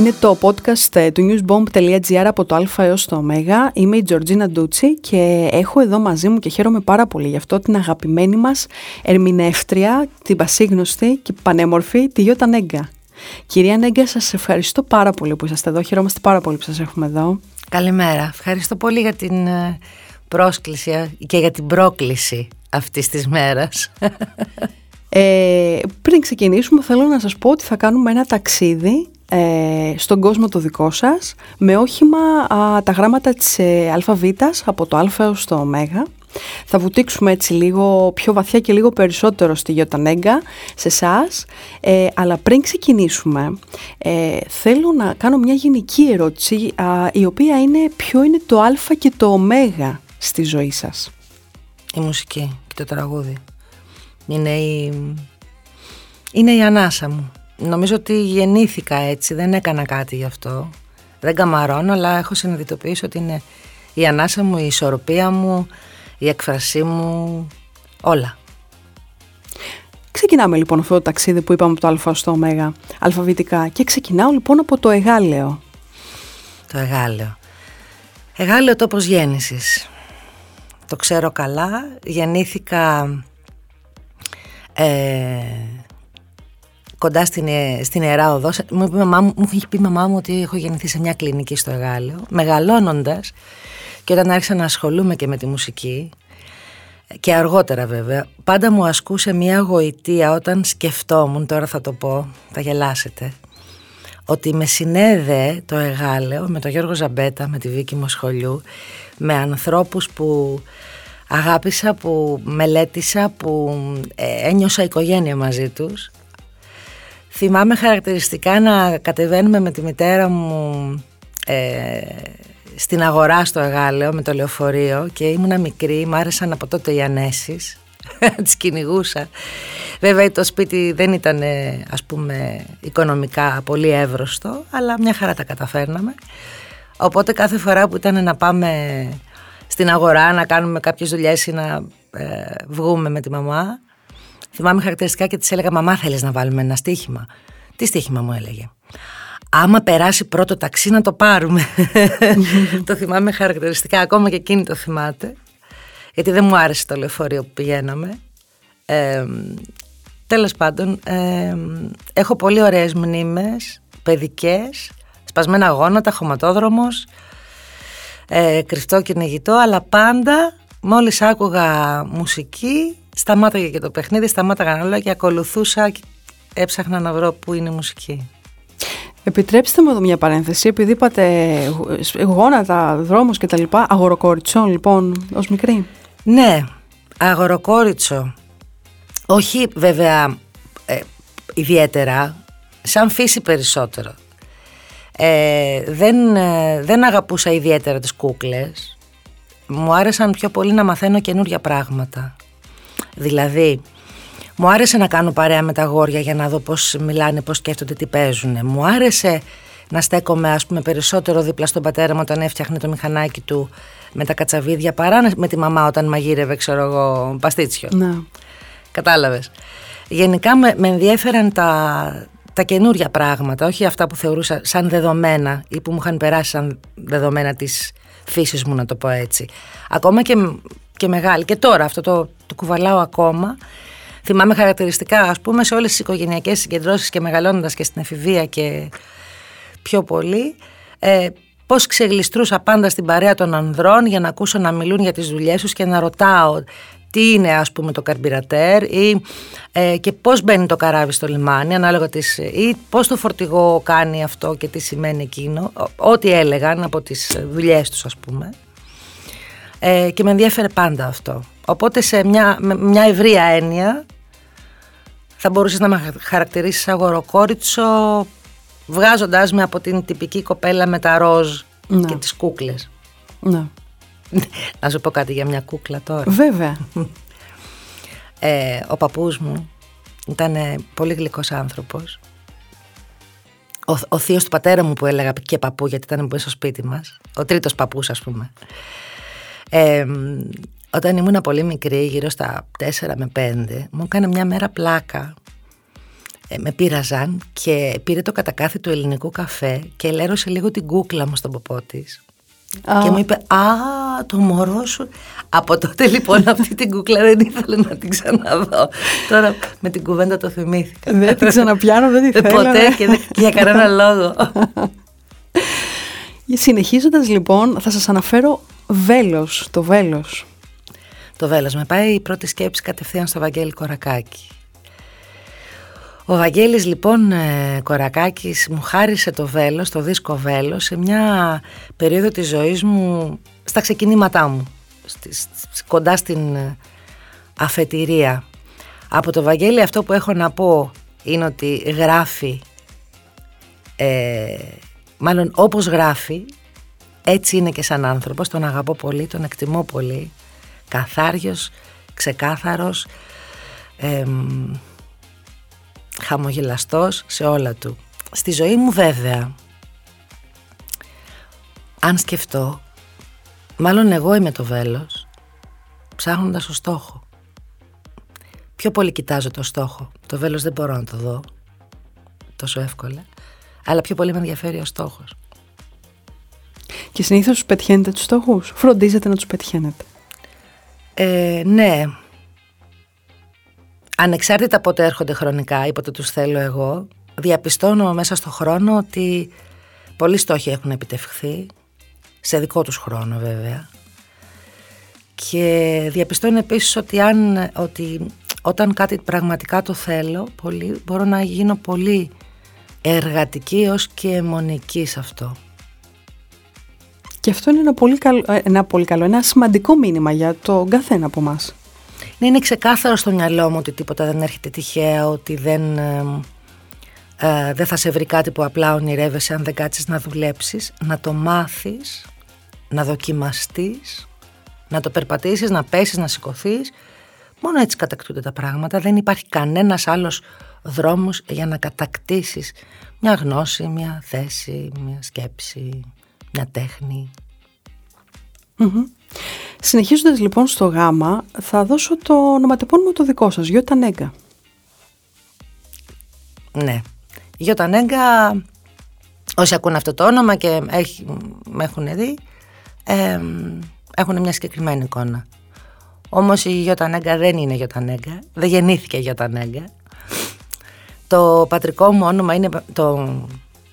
Είναι το podcast ε, του newsbomb.gr από το α έως το ω. Είμαι η Τζορτζίνα Ντούτσι και έχω εδώ μαζί μου και χαίρομαι πάρα πολύ γι' αυτό την αγαπημένη μας ερμηνεύτρια, την πασίγνωστη και πανέμορφη, τη Γιώτα Νέγκα. Κυρία Νέγκα, σας ευχαριστώ πάρα πολύ που είσαστε εδώ. Χαιρόμαστε πάρα πολύ που σας έχουμε εδώ. Καλημέρα. Ευχαριστώ πολύ για την ε, πρόσκληση και για την πρόκληση αυτής της μέρας. Ε, πριν ξεκινήσουμε θέλω να σας πω ότι θα κάνουμε ένα ταξίδι ε, στον κόσμο το δικό σας με όχημα τα γράμματα της ε, αλφαβήτας από το α έως το ω. Θα βουτήξουμε έτσι λίγο πιο βαθιά και λίγο περισσότερο στη Γιωτανέγκα, σε εσάς. Ε, αλλά πριν ξεκινήσουμε, ε, θέλω να κάνω μια γενική ερώτηση, η οποία είναι ποιο είναι το α και το ω στη ζωή σας; Η μουσική και το τραγούδι. Είναι η, είναι η ανάσα μου. Νομίζω ότι γεννήθηκα έτσι, δεν έκανα κάτι γι' αυτό. Δεν καμαρώνω, αλλά έχω συνειδητοποιήσει ότι είναι η ανάσα μου, η ισορροπία μου, η έκφρασή μου, όλα. Ξεκινάμε λοιπόν αυτό το ταξίδι που είπαμε από το α στο ω, αλφαβητικά. Και ξεκινάω λοιπόν από το εγάλεο. Το εγάλεο. Εγάλεο τόπος γέννησης. Το ξέρω καλά. Γεννήθηκα ε, κοντά στην, ε, στην Ιερά Οδός. Μου, μου, μου είχε πει η μαμά μου ότι έχω γεννηθεί σε μια κλινική στο Εγάλεο. Μεγαλώνοντας και όταν άρχισα να ασχολούμαι και με τη μουσική και αργότερα βέβαια, πάντα μου ασκούσε μια γοητεία όταν σκεφτόμουν, τώρα θα το πω, θα γελάσετε, ότι με συνέδε το Εγάλεο με τον Γιώργο Ζαμπέτα, με τη Βίκη Μοσχολιού, με ανθρώπους που αγάπησα, που μελέτησα, που ε, ένιωσα οικογένεια μαζί τους. Θυμάμαι χαρακτηριστικά να κατεβαίνουμε με τη μητέρα μου ε, στην αγορά στο Εγάλεο με το λεωφορείο και ήμουνα μικρή, μου άρεσαν από τότε οι ανέσεις, τις κυνηγούσα. Βέβαια το σπίτι δεν ήταν ας πούμε οικονομικά πολύ εύρωστο, αλλά μια χαρά τα καταφέρναμε. Οπότε κάθε φορά που ήταν να πάμε στην αγορά να κάνουμε κάποιες δουλειές ή να ε, βγούμε με τη μαμά, θυμάμαι χαρακτηριστικά και της έλεγα «Μαμά θέλεις να βάλουμε ένα στοίχημα». Τι στοίχημα μου έλεγε άμα περάσει πρώτο ταξί να το πάρουμε. το θυμάμαι χαρακτηριστικά, ακόμα και εκείνη το θυμάται. Γιατί δεν μου άρεσε το λεωφορείο που πηγαίναμε. Ε, τέλος πάντων, έχω πολύ ωραίες μνήμες, παιδικές, σπασμένα γόνατα, χωματόδρομος, ε, κρυφτό κυνηγητό, αλλά πάντα μόλις άκουγα μουσική, σταμάταγε και το παιχνίδι, σταμάταγαν όλα και ακολουθούσα, έψαχνα να βρω πού είναι η μουσική. Επιτρέψτε μου εδώ μια παρένθεση, επειδή είπατε γόνατα, δρόμος και τα λοιπά, αγοροκόριτσο λοιπόν ως μικρή. Ναι, αγοροκόριτσο. Όχι βέβαια ε, ιδιαίτερα, σαν φύση περισσότερο. Ε, δεν, ε, δεν αγαπούσα ιδιαίτερα τις κούκλες. Μου άρεσαν πιο πολύ να μαθαίνω καινούργια πράγματα. Δηλαδή, μου άρεσε να κάνω παρέα με τα γόρια για να δω πώς μιλάνε, πώς σκέφτονται, τι παίζουν. Μου άρεσε να στέκομαι ας πούμε περισσότερο δίπλα στον πατέρα μου όταν έφτιαχνε το μηχανάκι του με τα κατσαβίδια παρά με τη μαμά όταν μαγείρευε ξέρω εγώ παστίτσιο. Ναι. Κατάλαβες. Γενικά με, με ενδιέφεραν τα, τα καινούρια πράγματα, όχι αυτά που θεωρούσα σαν δεδομένα ή που μου είχαν περάσει σαν δεδομένα της φύσης μου να το πω έτσι. Ακόμα και, και μεγάλη. Και τώρα αυτό το, το κουβαλάω ακόμα Θυμάμαι χαρακτηριστικά, ας πούμε, σε όλες τις οικογενειακές συγκεντρώσεις και μεγαλώνοντας και στην εφηβεία και πιο πολύ, ε, πώς ξεγλιστρούσα πάντα στην παρέα των ανδρών για να ακούσω να μιλούν για τις δουλειές τους και να ρωτάω τι είναι ας πούμε το καρμπιρατέρ ή ε, και πώς μπαίνει το καράβι στο λιμάνι ανάλογα της, ή πώς το φορτηγό κάνει αυτό και τι σημαίνει εκείνο ό,τι έλεγαν από τις δουλειές τους ας πούμε ε, και με ενδιαφέρε πάντα αυτό οπότε σε μια, μια ευρεία έννοια θα μπορούσες να με χαρακτηρίσεις αγοροκόριτσο βγάζοντάς με από την τυπική κοπέλα με τα ροζ ναι. και τις κούκλες. Ναι. να σου πω κάτι για μια κούκλα τώρα. Βέβαια. Ε, ο παππούς μου ήταν πολύ γλυκός άνθρωπος. Ο, ο θείος του πατέρα μου που έλεγα και παππού γιατί ήταν μέσα στο σπίτι μας. Ο τρίτος παππούς ας πούμε. Ε, όταν ήμουν πολύ μικρή, γύρω στα 4 με 5, μου έκανε μια μέρα πλάκα. ε, με πείραζαν και πήρε το κατακάθι του ελληνικού καφέ και ελέρωσε λίγο την κούκλα μου στον ποπό της. Και μου είπε, Α, το μωρό σου. Από τότε λοιπόν αυτή την κούκλα δεν ήθελα να την ξαναδώ. Τώρα με την κουβέντα το θυμήθηκα. Δεν την ξαναπιάνω, δεν τη θέλω. Ποτέ και δεν, για κανένα λόγο. Συνεχίζοντας λοιπόν, θα σας αναφέρω βέλος, το βέλος. Το βέλος. Με πάει η πρώτη σκέψη κατευθείαν στο Βαγγέλη Κορακάκη. Ο Βαγγέλης λοιπόν ε, Κορακάκης μου χάρισε το βέλος, το δίσκο βέλος σε μια περίοδο της ζωής μου, στα ξεκινήματά μου, κοντά στην ε, αφετηρία. Από το Βαγγέλη αυτό που έχω να πω είναι ότι γράφει, ε, μάλλον όπως γράφει, έτσι είναι και σαν άνθρωπος, τον αγαπώ πολύ, τον εκτιμώ πολύ, καθάριος, ξεκάθαρος, χαμογελαστός σε όλα του. Στη ζωή μου βέβαια, αν σκεφτώ, μάλλον εγώ είμαι το βέλος, ψάχνοντας το στόχο. Πιο πολύ κοιτάζω το στόχο. Το βέλος δεν μπορώ να το δω τόσο εύκολα, αλλά πιο πολύ με ενδιαφέρει ο στόχος. Και συνήθως πετυχαίνετε τους στόχους, φροντίζετε να τους πετυχαίνετε. Ε, ναι, ανεξάρτητα πότε έρχονται χρονικά ή πότε τους θέλω εγώ, διαπιστώνω μέσα στο χρόνο ότι πολλοί στόχοι έχουν επιτευχθεί, σε δικό τους χρόνο βέβαια. Και διαπιστώνω επίσης ότι, αν, ότι όταν κάτι πραγματικά το θέλω, πολύ, μπορώ να γίνω πολύ εργατική ως και αιμονική σε αυτό. Και αυτό είναι ένα πολύ καλό, ε, ένα, πολύ καλό, ένα σημαντικό μήνυμα για τον καθένα από εμάς να είναι ξεκάθαρο στο μυαλό μου ότι τίποτα δεν έρχεται τυχαία, ότι δεν, ε, ε, δεν θα σε βρει κάτι που απλά ονειρεύεσαι αν δεν κάτσεις να δουλέψεις, να το μάθεις, να δοκιμαστείς, να το περπατήσεις, να πέσεις, να σηκωθείς. Μόνο έτσι κατακτούνται τα πράγματα. Δεν υπάρχει κανένας άλλος δρόμος για να κατακτήσεις μια γνώση, μια θέση, μια σκέψη, μια τέχνη. Συνεχίζοντας λοιπόν στο γάμα, θα δώσω το ονοματεπώνυμο το δικό σας, Γιώτα Νέγκα. Ναι. Γιώτα Νέγκα, όσοι ακούν αυτό το όνομα και έχει, με έχουν δει, ε, έχουν μια συγκεκριμένη εικόνα. Όμως η Γιώτα Νέγκα δεν είναι Γιώτα Νέγκα, δεν γεννήθηκε Γιώτα Νέγκα. Το πατρικό μου όνομα είναι, το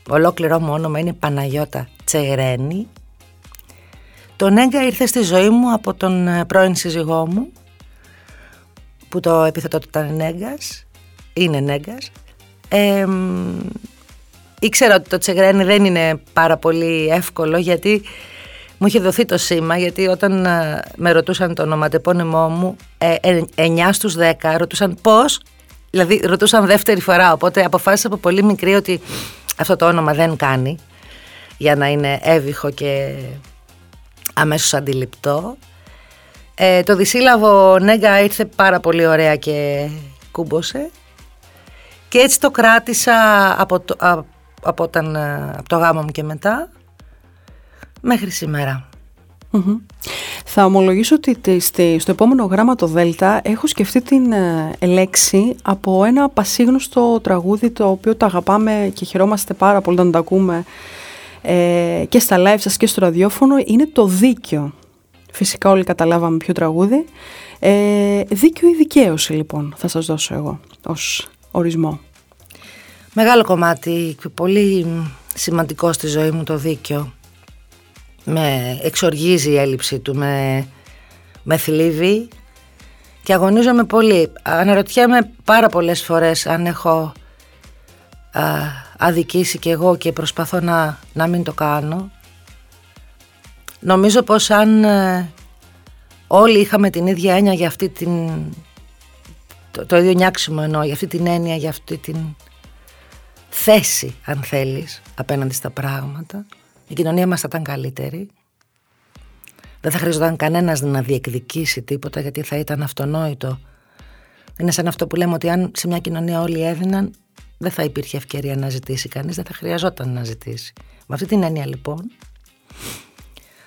ολόκληρό μου όνομα είναι Παναγιώτα Τσερένη το Νέγκα ήρθε στη ζωή μου από τον ε, πρώην σύζυγό μου που το επίθετο του ήταν Νέγκας, είναι Νέγκας. Ε, ήξερα ότι το τσεγρένι δεν είναι πάρα πολύ εύκολο γιατί μου είχε δοθεί το σήμα γιατί όταν ε, με ρωτούσαν το ονοματεπώνυμό μου ε, 9 στους 10 ρωτούσαν πώς, δηλαδή ρωτούσαν δεύτερη φορά οπότε αποφάσισα από πολύ μικρή ότι αυτό το όνομα δεν κάνει για να είναι έβυχο και αμέσως αντιληπτό. Ε, το δυσύλλαβο Νέγκα ήρθε πάρα πολύ ωραία και κούμποσε. Και έτσι το κράτησα από το, από, όταν, ε, από το γάμο μου και μετά μέχρι Θα ομολογήσω ότι στο επόμενο γράμμα το Δέλτα έχω σκεφτεί την ε, λέξη από ένα πασίγνωστο τραγούδι το οποίο το αγαπάμε και χαιρόμαστε πάρα πολύ να το ακούμε ε, και στα live σας και στο ραδιόφωνο είναι το δίκιο. Φυσικά όλοι καταλάβαμε ποιο τραγούδι. Ε, δίκιο ή δικαίωση λοιπόν θα σας δώσω εγώ ως ορισμό. Μεγάλο κομμάτι, πολύ σημαντικό στη ζωή μου το δίκιο. Με εξοργίζει η έλλειψη του, με, με θλίβει και αγωνίζομαι πολύ. Αναρωτιέμαι πάρα πολλές φορές αν έχω αδικήσει και εγώ και προσπαθώ να, να μην το κάνω. Νομίζω πως αν ε, όλοι είχαμε την ίδια έννοια για αυτή την... Το, το ίδιο νιάξιμο εννοώ, για αυτή την έννοια, για αυτή την θέση, αν θέλεις, απέναντι στα πράγματα, η κοινωνία μας θα ήταν καλύτερη. Δεν θα χρειαζόταν κανένας να διεκδικήσει τίποτα γιατί θα ήταν αυτονόητο. Είναι σαν αυτό που λέμε ότι αν σε μια κοινωνία όλοι έδιναν, δεν θα υπήρχε ευκαιρία να ζητήσει κανείς, δεν θα χρειαζόταν να ζητήσει. Με αυτή την έννοια λοιπόν,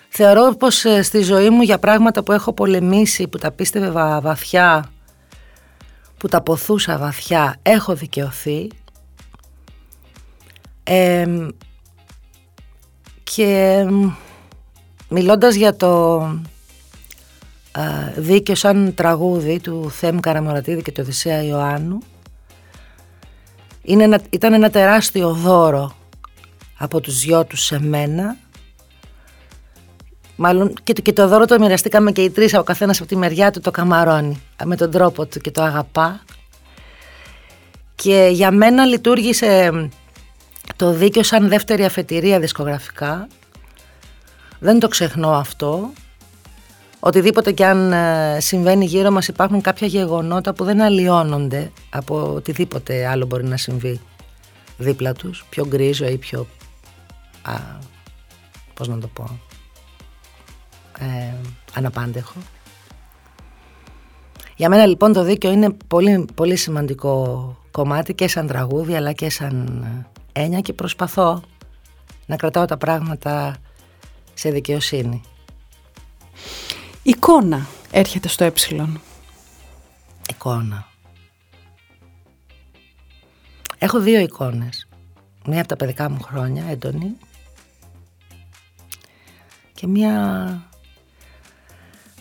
θεωρώ πως ε, στη ζωή μου για πράγματα που έχω πολεμήσει, που τα πίστευα βαθιά, που τα ποθούσα βαθιά, έχω δικαιωθεί και μιλώντας για το δίκαιο σαν τραγούδι του Θέμ Καραμορατίδη και του Οδυσσέα Ιωάννου είναι ήταν ένα τεράστιο δώρο από τους δυο τους σε μένα. Μάλλον και, και το δώρο το μοιραστήκαμε και οι τρεις, ο καθένας από τη μεριά του το καμαρώνει με τον τρόπο του και το αγαπά. Και για μένα λειτουργήσε το δίκαιο σαν δεύτερη αφετηρία δισκογραφικά δεν το ξεχνώ αυτό οτιδήποτε και αν ε, συμβαίνει γύρω μας υπάρχουν κάποια γεγονότα που δεν αλλοιώνονται από οτιδήποτε άλλο μπορεί να συμβεί δίπλα τους, πιο γκρίζο ή πιο, α, πώς να το πω, ε, αναπάντεχο. Για μένα λοιπόν το δίκαιο είναι πολύ, πολύ σημαντικό κομμάτι και σαν τραγούδι αλλά και σαν έννοια και προσπαθώ να κρατάω τα πράγματα σε δικαιοσύνη. Εικόνα έρχεται στο ε. Εικόνα. Έχω δύο εικόνες. Μία από τα παιδικά μου χρόνια, έντονη. Και μία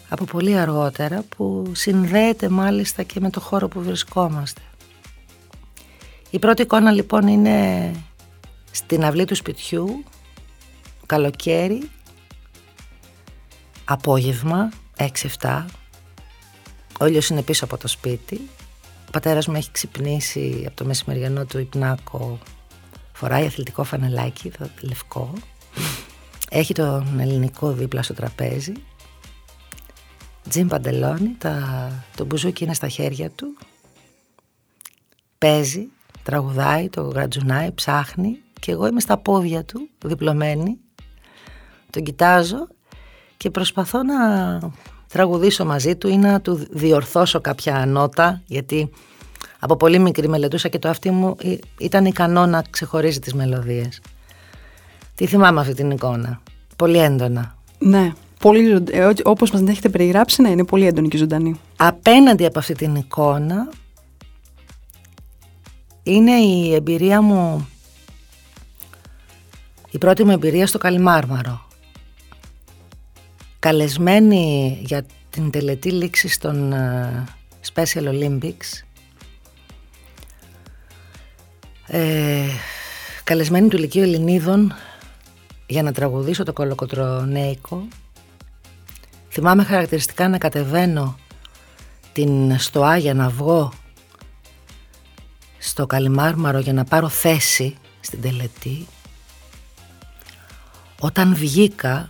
από πολύ αργότερα που συνδέεται μάλιστα και με το χώρο που βρισκόμαστε. Η πρώτη εικόνα λοιπόν είναι στην αυλή του σπιτιού, καλοκαίρι, απόγευμα, 6-7, ο ήλιος είναι πίσω από το σπίτι, ο πατέρας μου έχει ξυπνήσει από το μεσημεριανό του υπνάκο, φοράει αθλητικό φανελάκι, το λευκό, έχει τον ελληνικό δίπλα στο τραπέζι, τζιν παντελόνι, τα, το μπουζούκι είναι στα χέρια του, παίζει, τραγουδάει, το γρατζουνάει, ψάχνει και εγώ είμαι στα πόδια του, διπλωμένη, τον κοιτάζω και προσπαθώ να τραγουδήσω μαζί του ή να του διορθώσω κάποια νότα γιατί από πολύ μικρή μελετούσα και το αυτή μου ήταν ικανό να ξεχωρίζει τις μελωδίες. Τι θυμάμαι αυτή την εικόνα. Πολύ έντονα. Ναι. Πολύ, ε, όπως μας την έχετε περιγράψει, ναι, είναι πολύ έντονη και ζωντανή. Απέναντι από αυτή την εικόνα είναι η εμπειρία μου, η πρώτη μου εμπειρία στο Καλιμάρμαρο. Καλεσμένη για την τελετή λήξη των ε, Special Olympics. Ε, καλεσμένη του Λυκείου Ελληνίδων για να τραγουδήσω το κολοκοτρονέικο. Θυμάμαι χαρακτηριστικά να κατεβαίνω την στοά για να βγω στο Καλιμάρμαρο για να πάρω θέση στην τελετή όταν βγήκα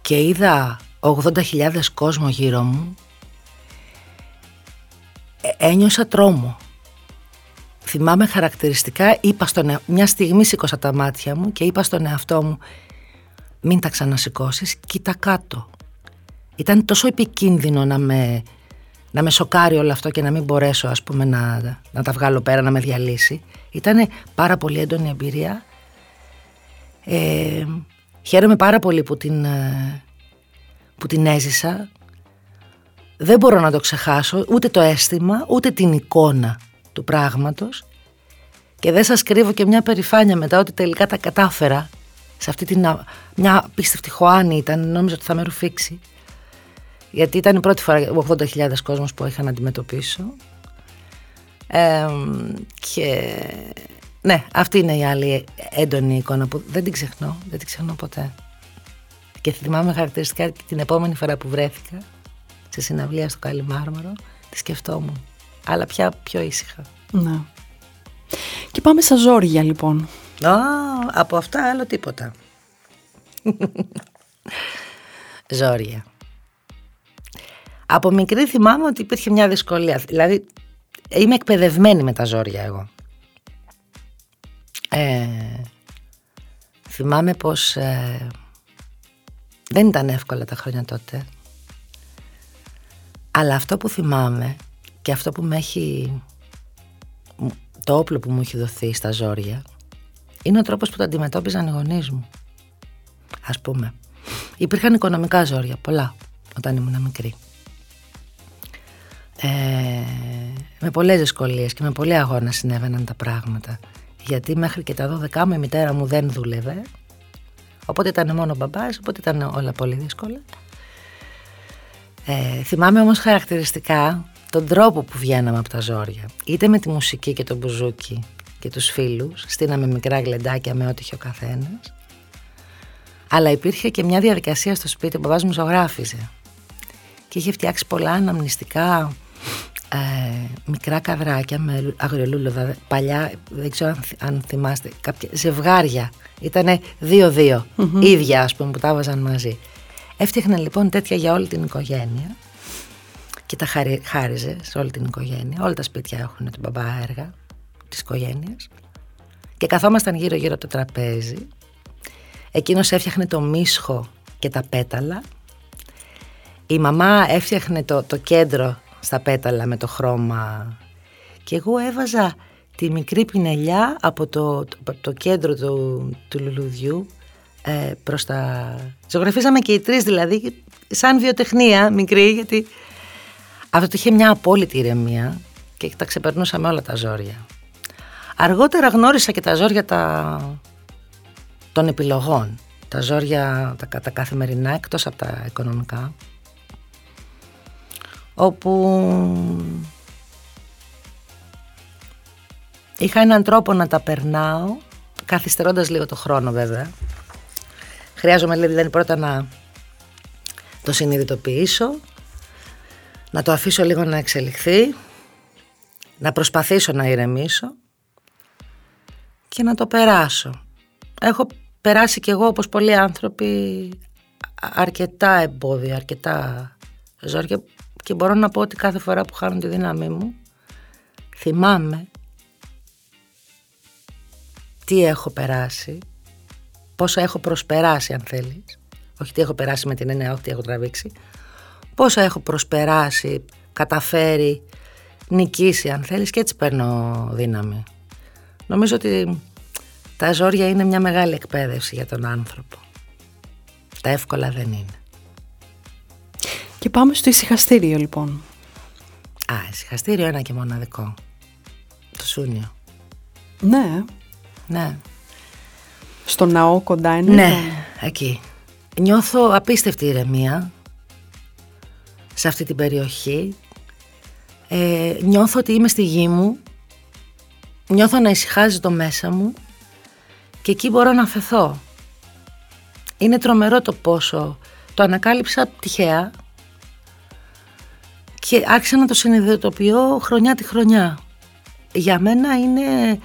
και είδα 80.000 κόσμο γύρω μου ε, ένιωσα τρόμο. Θυμάμαι χαρακτηριστικά είπα στον μια στιγμή σήκωσα τα μάτια μου και είπα στον εαυτό μου μην τα ξανασηκώσεις, κοίτα κάτω ήταν τόσο επικίνδυνο να με, να με σοκάρει όλο αυτό και να μην μπορέσω ας πούμε να, να τα βγάλω πέρα να με διαλύσει. Ήταν πάρα πολύ έντονη εμπειρία ε, Χαίρομαι πάρα πολύ που την, ε, που την έζησα. Δεν μπορώ να το ξεχάσω ούτε το αίσθημα ούτε την εικόνα του πράγματος. Και δεν σας κρύβω και μια περηφάνεια μετά ότι τελικά τα κατάφερα σε αυτή την μια απίστευτη χωάνη ήταν νόμιζα ότι θα με ρουφήξει. Γιατί ήταν η πρώτη φορά 80.000 κόσμος που είχα να αντιμετωπίσω. Ε, και ναι, αυτή είναι η άλλη έντονη εικόνα που δεν την ξεχνώ, δεν την ξεχνώ ποτέ. Και θυμάμαι χαρακτηριστικά την επόμενη φορά που βρέθηκα σε συναυλία στο Καλιμάρμαρο, τη σκεφτόμουν. Αλλά πια πιο ήσυχα. Ναι. Και πάμε στα ζόρια λοιπόν. Α, από αυτά άλλο τίποτα. ζόρια. Από μικρή θυμάμαι ότι υπήρχε μια δυσκολία. Δηλαδή, είμαι εκπαιδευμένη με τα ζόρια εγώ. Ε, θυμάμαι πως ε, δεν ήταν εύκολα τα χρόνια τότε. Αλλά αυτό που θυμάμαι και αυτό που με έχει το όπλο που μου έχει δοθεί στα ζόρια είναι ο τρόπος που το αντιμετώπιζαν οι γονείς μου. Ας πούμε. Υπήρχαν οικονομικά ζόρια, πολλά, όταν ήμουν μικρή. Ε, με πολλές δυσκολίες και με πολλή αγώνα συνέβαιναν τα πράγματα γιατί μέχρι και τα 12 μου η μητέρα μου δεν δούλευε. Οπότε ήταν μόνο μπαμπάς, οπότε ήταν όλα πολύ δύσκολα. Ε, θυμάμαι όμως χαρακτηριστικά τον τρόπο που βγαίναμε από τα ζόρια. Είτε με τη μουσική και το μπουζούκι και τους φίλους, στείναμε μικρά γλεντάκια με ό,τι είχε ο καθένας. Αλλά υπήρχε και μια διαδικασία στο σπίτι, ο μπαμπάς μου ζωγράφιζε. Και είχε φτιάξει πολλά αναμνηστικά ε, μικρά καδράκια με αγριολούλουδα. Παλιά, δεν ξέρω αν, θυμάστε, κάποια ζευγάρια. Ήτανε δύο-δύο, ίδια ας πούμε που τα βάζαν μαζί. Έφτιαχνε λοιπόν τέτοια για όλη την οικογένεια και τα χάριζε σε όλη την οικογένεια. Όλα τα σπίτια έχουν τον μπαμπά έργα της οικογένειας. Και καθόμασταν γύρω-γύρω το τραπέζι. Εκείνος έφτιαχνε το μίσχο και τα πέταλα. Η μαμά έφτιαχνε το, το κέντρο στα πέταλα με το χρώμα. Και εγώ έβαζα τη μικρή πινελιά από το, το, κέντρο του, του λουλουδιού ε, προς τα... Ζωγραφίζαμε και οι τρεις δηλαδή σαν βιοτεχνία μικρή γιατί αυτό είχε μια απόλυτη ηρεμία και τα ξεπερνούσαμε όλα τα ζόρια. Αργότερα γνώρισα και τα ζόρια τα... των επιλογών, τα ζόρια τα, τα καθημερινά εκτός από τα οικονομικά όπου είχα έναν τρόπο να τα περνάω καθυστερώντας λίγο το χρόνο βέβαια. Χρειάζομαι δηλαδή πρώτα να το συνειδητοποιήσω να το αφήσω λίγο να εξελιχθεί να προσπαθήσω να ηρεμήσω και να το περάσω. Έχω περάσει κι εγώ όπως πολλοί άνθρωποι αρκετά εμπόδια, αρκετά ζόρια και μπορώ να πω ότι κάθε φορά που χάνω τη δύναμή μου θυμάμαι τι έχω περάσει, πόσα έχω προσπεράσει αν θέλεις, όχι τι έχω περάσει με την έννοια, όχι τι έχω τραβήξει, πόσα έχω προσπεράσει, καταφέρει, νικήσει αν θέλεις και έτσι παίρνω δύναμη. Νομίζω ότι τα ζόρια είναι μια μεγάλη εκπαίδευση για τον άνθρωπο. Τα εύκολα δεν είναι. Και πάμε στο ησυχαστήριο λοιπόν. Α, ησυχαστήριο ένα και μοναδικό. Το Σούνιο. Ναι. Ναι. Στο ναό κοντά είναι. Ναι, εκεί. Νιώθω απίστευτη ηρεμία σε αυτή την περιοχή. Ε, νιώθω ότι είμαι στη γη μου. Νιώθω να ησυχάζει το μέσα μου και εκεί μπορώ να φεθώ. Είναι τρομερό το πόσο το ανακάλυψα τυχαία και άρχισα να το συνειδητοποιώ χρονιά τη χρονιά. Για μένα είναι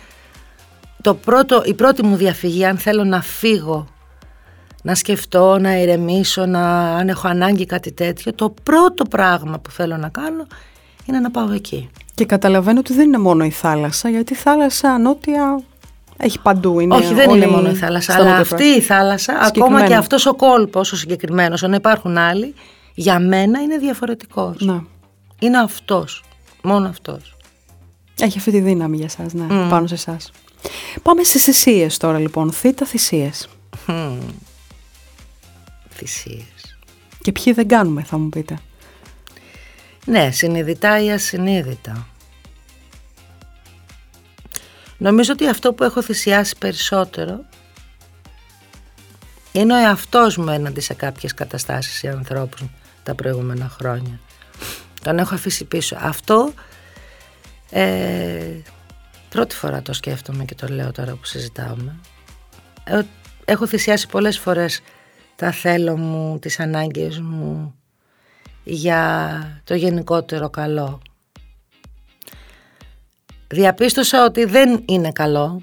το πρώτο, η πρώτη μου διαφυγή αν θέλω να φύγω, να σκεφτώ, να ηρεμήσω, να, αν έχω ανάγκη κάτι τέτοιο, το πρώτο πράγμα που θέλω να κάνω είναι να πάω εκεί. Και καταλαβαίνω ότι δεν είναι μόνο η θάλασσα, γιατί η θάλασσα νότια έχει παντού. Είναι Όχι, δεν είναι μόνο η θάλασσα, αλλά αυτή η θάλασσα, ακόμα και αυτός ο κόλπος ο συγκεκριμένος, αν υπάρχουν άλλοι, για μένα είναι διαφορετικός. Να είναι αυτός, μόνο αυτός. Έχει αυτή τη δύναμη για σας, ναι, πάνω σε εσά. Πάμε στις θυσίες τώρα λοιπόν, θήτα θυσίες. Mm. Θυσίες. Και ποιοι δεν κάνουμε θα μου πείτε. Ναι, συνειδητά ή ασυνείδητα. Νομίζω ότι αυτό που έχω θυσιάσει περισσότερο είναι ο εαυτός μου έναντι σε κάποιες καταστάσεις ή ανθρώπους τα προηγούμενα χρόνια. Τον έχω αφήσει πίσω. Αυτό ε, πρώτη φορά το σκέφτομαι και το λέω τώρα που συζητάμε. Ε, έχω θυσιάσει πολλές φορές τα θέλω μου, τις ανάγκες μου για το γενικότερο καλό. Διαπίστωσα ότι δεν είναι καλό.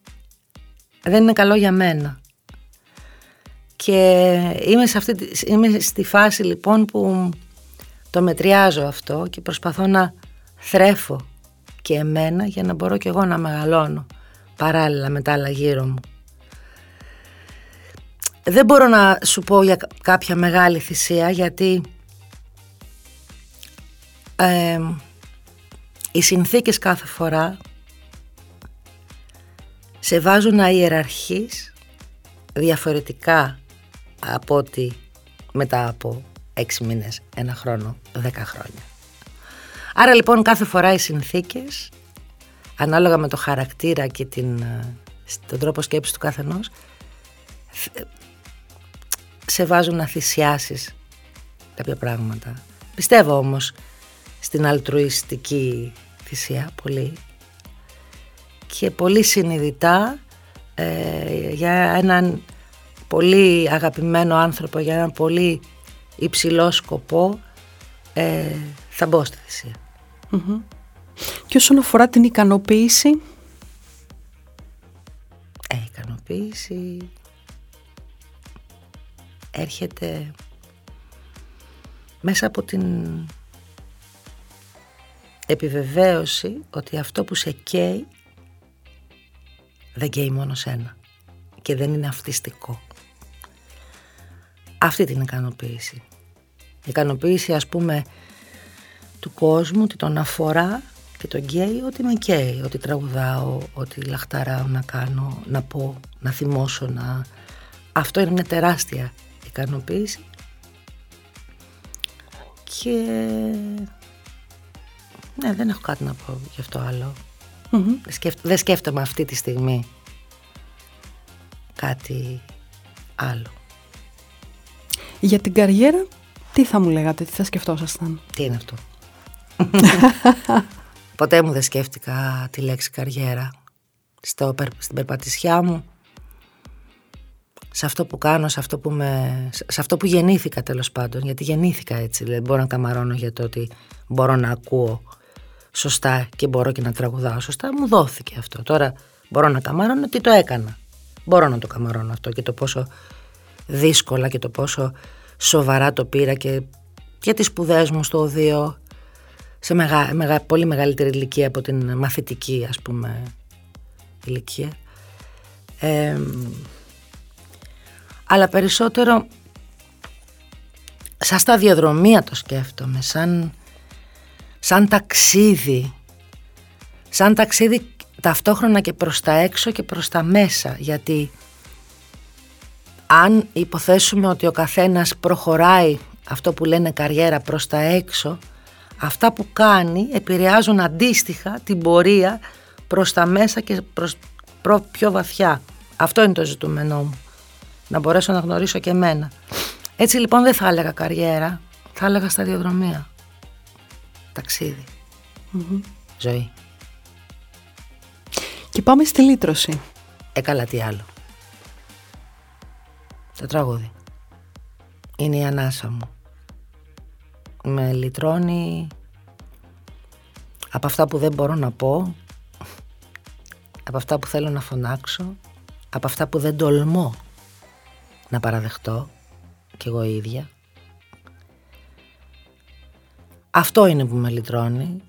Δεν είναι καλό για μένα. Και είμαι, σε αυτή, είμαι στη φάση λοιπόν που το μετριάζω αυτό και προσπαθώ να θρέφω και εμένα για να μπορώ και εγώ να μεγαλώνω παράλληλα με τα άλλα γύρω μου. Δεν μπορώ να σου πω για κάποια μεγάλη θυσία γιατί ε, οι συνθήκες κάθε φορά σε βάζουν να ιεραρχείς διαφορετικά από ότι μετά από έξι μήνες, ένα χρόνο, δέκα χρόνια. Άρα λοιπόν κάθε φορά οι συνθήκες ανάλογα με το χαρακτήρα και την, ε, τον τρόπο σκέψης του καθενός σε βάζουν να θυσιάσεις κάποια πράγματα. Πιστεύω όμως στην αλτρουιστική θυσία πολύ και πολύ συνειδητά ε, για έναν πολύ αγαπημένο άνθρωπο, για έναν πολύ υψηλό σκοπό ε, θα μπω στη θυσια Και όσον αφορά την ικανοποίηση; Ε, η ικανοποίηση έρχεται μέσα από την επιβεβαίωση ότι αυτό που σε καίει δεν καίει μόνο σένα και δεν είναι αυτιστικό. Αυτή την ικανοποίηση. Η ικανοποίηση ας πούμε του κόσμου, ότι τον αφορά και τον καίει ότι με καίει, ότι τραγουδάω, ότι λαχταράω να κάνω, να πω, να θυμώσω, να... Αυτό είναι μια τεράστια ικανοποίηση και ναι, δεν έχω κάτι να πω γι' αυτό άλλο. Δεν, σκέφτομαι αυτή τη στιγμή κάτι άλλο. Για την καριέρα, τι θα μου λέγατε, τι θα σκεφτόσασταν; Τι είναι αυτό; Ποτέ μου δεν σκέφτηκα τη λέξη καριέρα. Στο, στην περπατησιά μου, σε αυτό που κάνω, σε αυτό που, με, σε αυτό που γεννήθηκα τέλος πάντων, γιατί γεννήθηκα έτσι, δεν μπορώ να καμαρώνω για το ότι μπορώ να ακούω σωστά και μπορώ και να τραγουδάω σωστά, μου δόθηκε αυτό. Τώρα μπορώ να καμαρώνω ότι το έκανα. Μπορώ να το καμαρώνω αυτό και το πόσο δύσκολα και το πόσο σοβαρά το πήρα και για τις σπουδές μου στο οδείο σε μεγα, μεγα, πολύ μεγαλύτερη ηλικία από την μαθητική ας πούμε ηλικία. αλλά περισσότερο σαν σταδιοδρομία το σκέφτομαι, σαν σαν ταξίδι, σαν ταξίδι ταυτόχρονα και προς τα έξω και προς τα μέσα, γιατί αν υποθέσουμε ότι ο καθένας προχωράει αυτό που λένε καριέρα προς τα έξω, αυτά που κάνει επηρεάζουν αντίστοιχα την πορεία προς τα μέσα και προς πιο βαθιά. Αυτό είναι το ζητούμενό μου, να μπορέσω να γνωρίσω και εμένα. Έτσι λοιπόν δεν θα έλεγα καριέρα, θα έλεγα σταδιοδρομία ταξιδι ζωή. Και πάμε στη λύτρωση. Ε, καλά, τι άλλο. Το τραγούδι. Είναι η ανάσα μου. Με λυτρώνει από αυτά που δεν μπορώ να πω, από αυτά που θέλω να φωνάξω, από αυτά που δεν τολμώ να παραδεχτώ κι εγώ ίδια. Αυτό είναι που με λυτρώνει.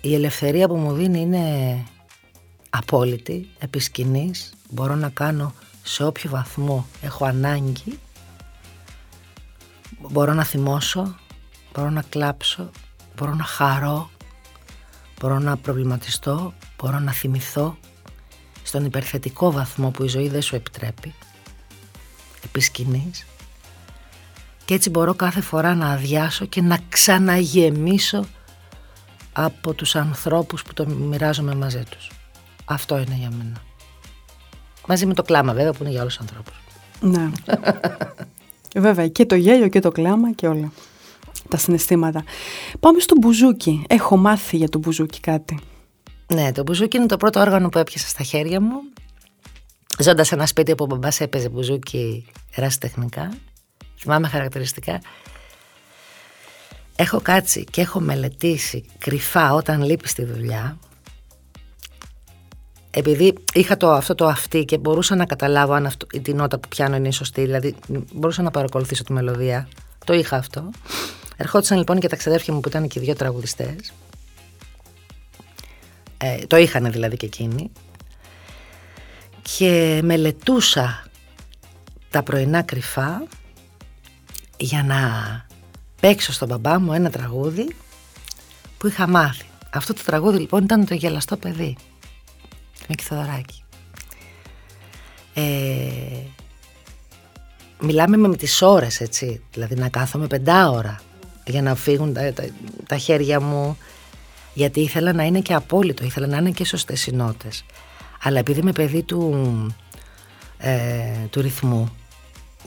Η ελευθερία που μου δίνει είναι απόλυτη, επισκηνής. Μπορώ να κάνω σε όποιο βαθμό έχω ανάγκη. Μπορώ να θυμώσω, μπορώ να κλάψω, μπορώ να χαρώ, μπορώ να προβληματιστώ, μπορώ να θυμηθώ στον υπερθετικό βαθμό που η ζωή δεν σου επιτρέπει, επισκηνής και έτσι μπορώ κάθε φορά να αδειάσω και να ξαναγεμίσω από τους ανθρώπους που το μοιράζομαι μαζί τους. Αυτό είναι για μένα. Μαζί με το κλάμα βέβαια που είναι για όλους τους ανθρώπους. Ναι. βέβαια και το γέλιο και το κλάμα και όλα τα συναισθήματα. Πάμε στο μπουζούκι. Έχω μάθει για το μπουζούκι κάτι. Ναι, το μπουζούκι είναι το πρώτο όργανο που έπιασα στα χέρια μου. Ζώντας σε ένα σπίτι που ο μπαμπάς έπαιζε μπουζούκι ερασιτεχνικά θυμάμαι χαρακτηριστικά έχω κάτσει και έχω μελετήσει κρυφά όταν λείπει στη δουλειά επειδή είχα το, αυτό το αυτή και μπορούσα να καταλάβω αν αυτό, η νότα που πιάνω είναι σωστή, δηλαδή μπορούσα να παρακολουθήσω τη μελωδία, το είχα αυτό. Ερχόντουσαν λοιπόν και τα ξαδέρφια μου που ήταν και δύο τραγουδιστές, ε, το είχαν δηλαδή και εκείνοι, και μελετούσα τα πρωινά κρυφά για να παίξω στον μπαμπά μου ένα τραγούδι που είχα μάθει. Αυτό το τραγούδι λοιπόν ήταν το γελαστό παιδί. Μίκη Θοδωράκη. Ε, μιλάμε με τις ώρες έτσι, δηλαδή να κάθομαι πεντάωρα για να φύγουν τα, τα, χέρια μου. γιατί ήθελα να είναι και απόλυτο, ήθελα να είναι και σωστές οι νότες. Αλλά επειδή είμαι παιδί του, ε, του ρυθμού,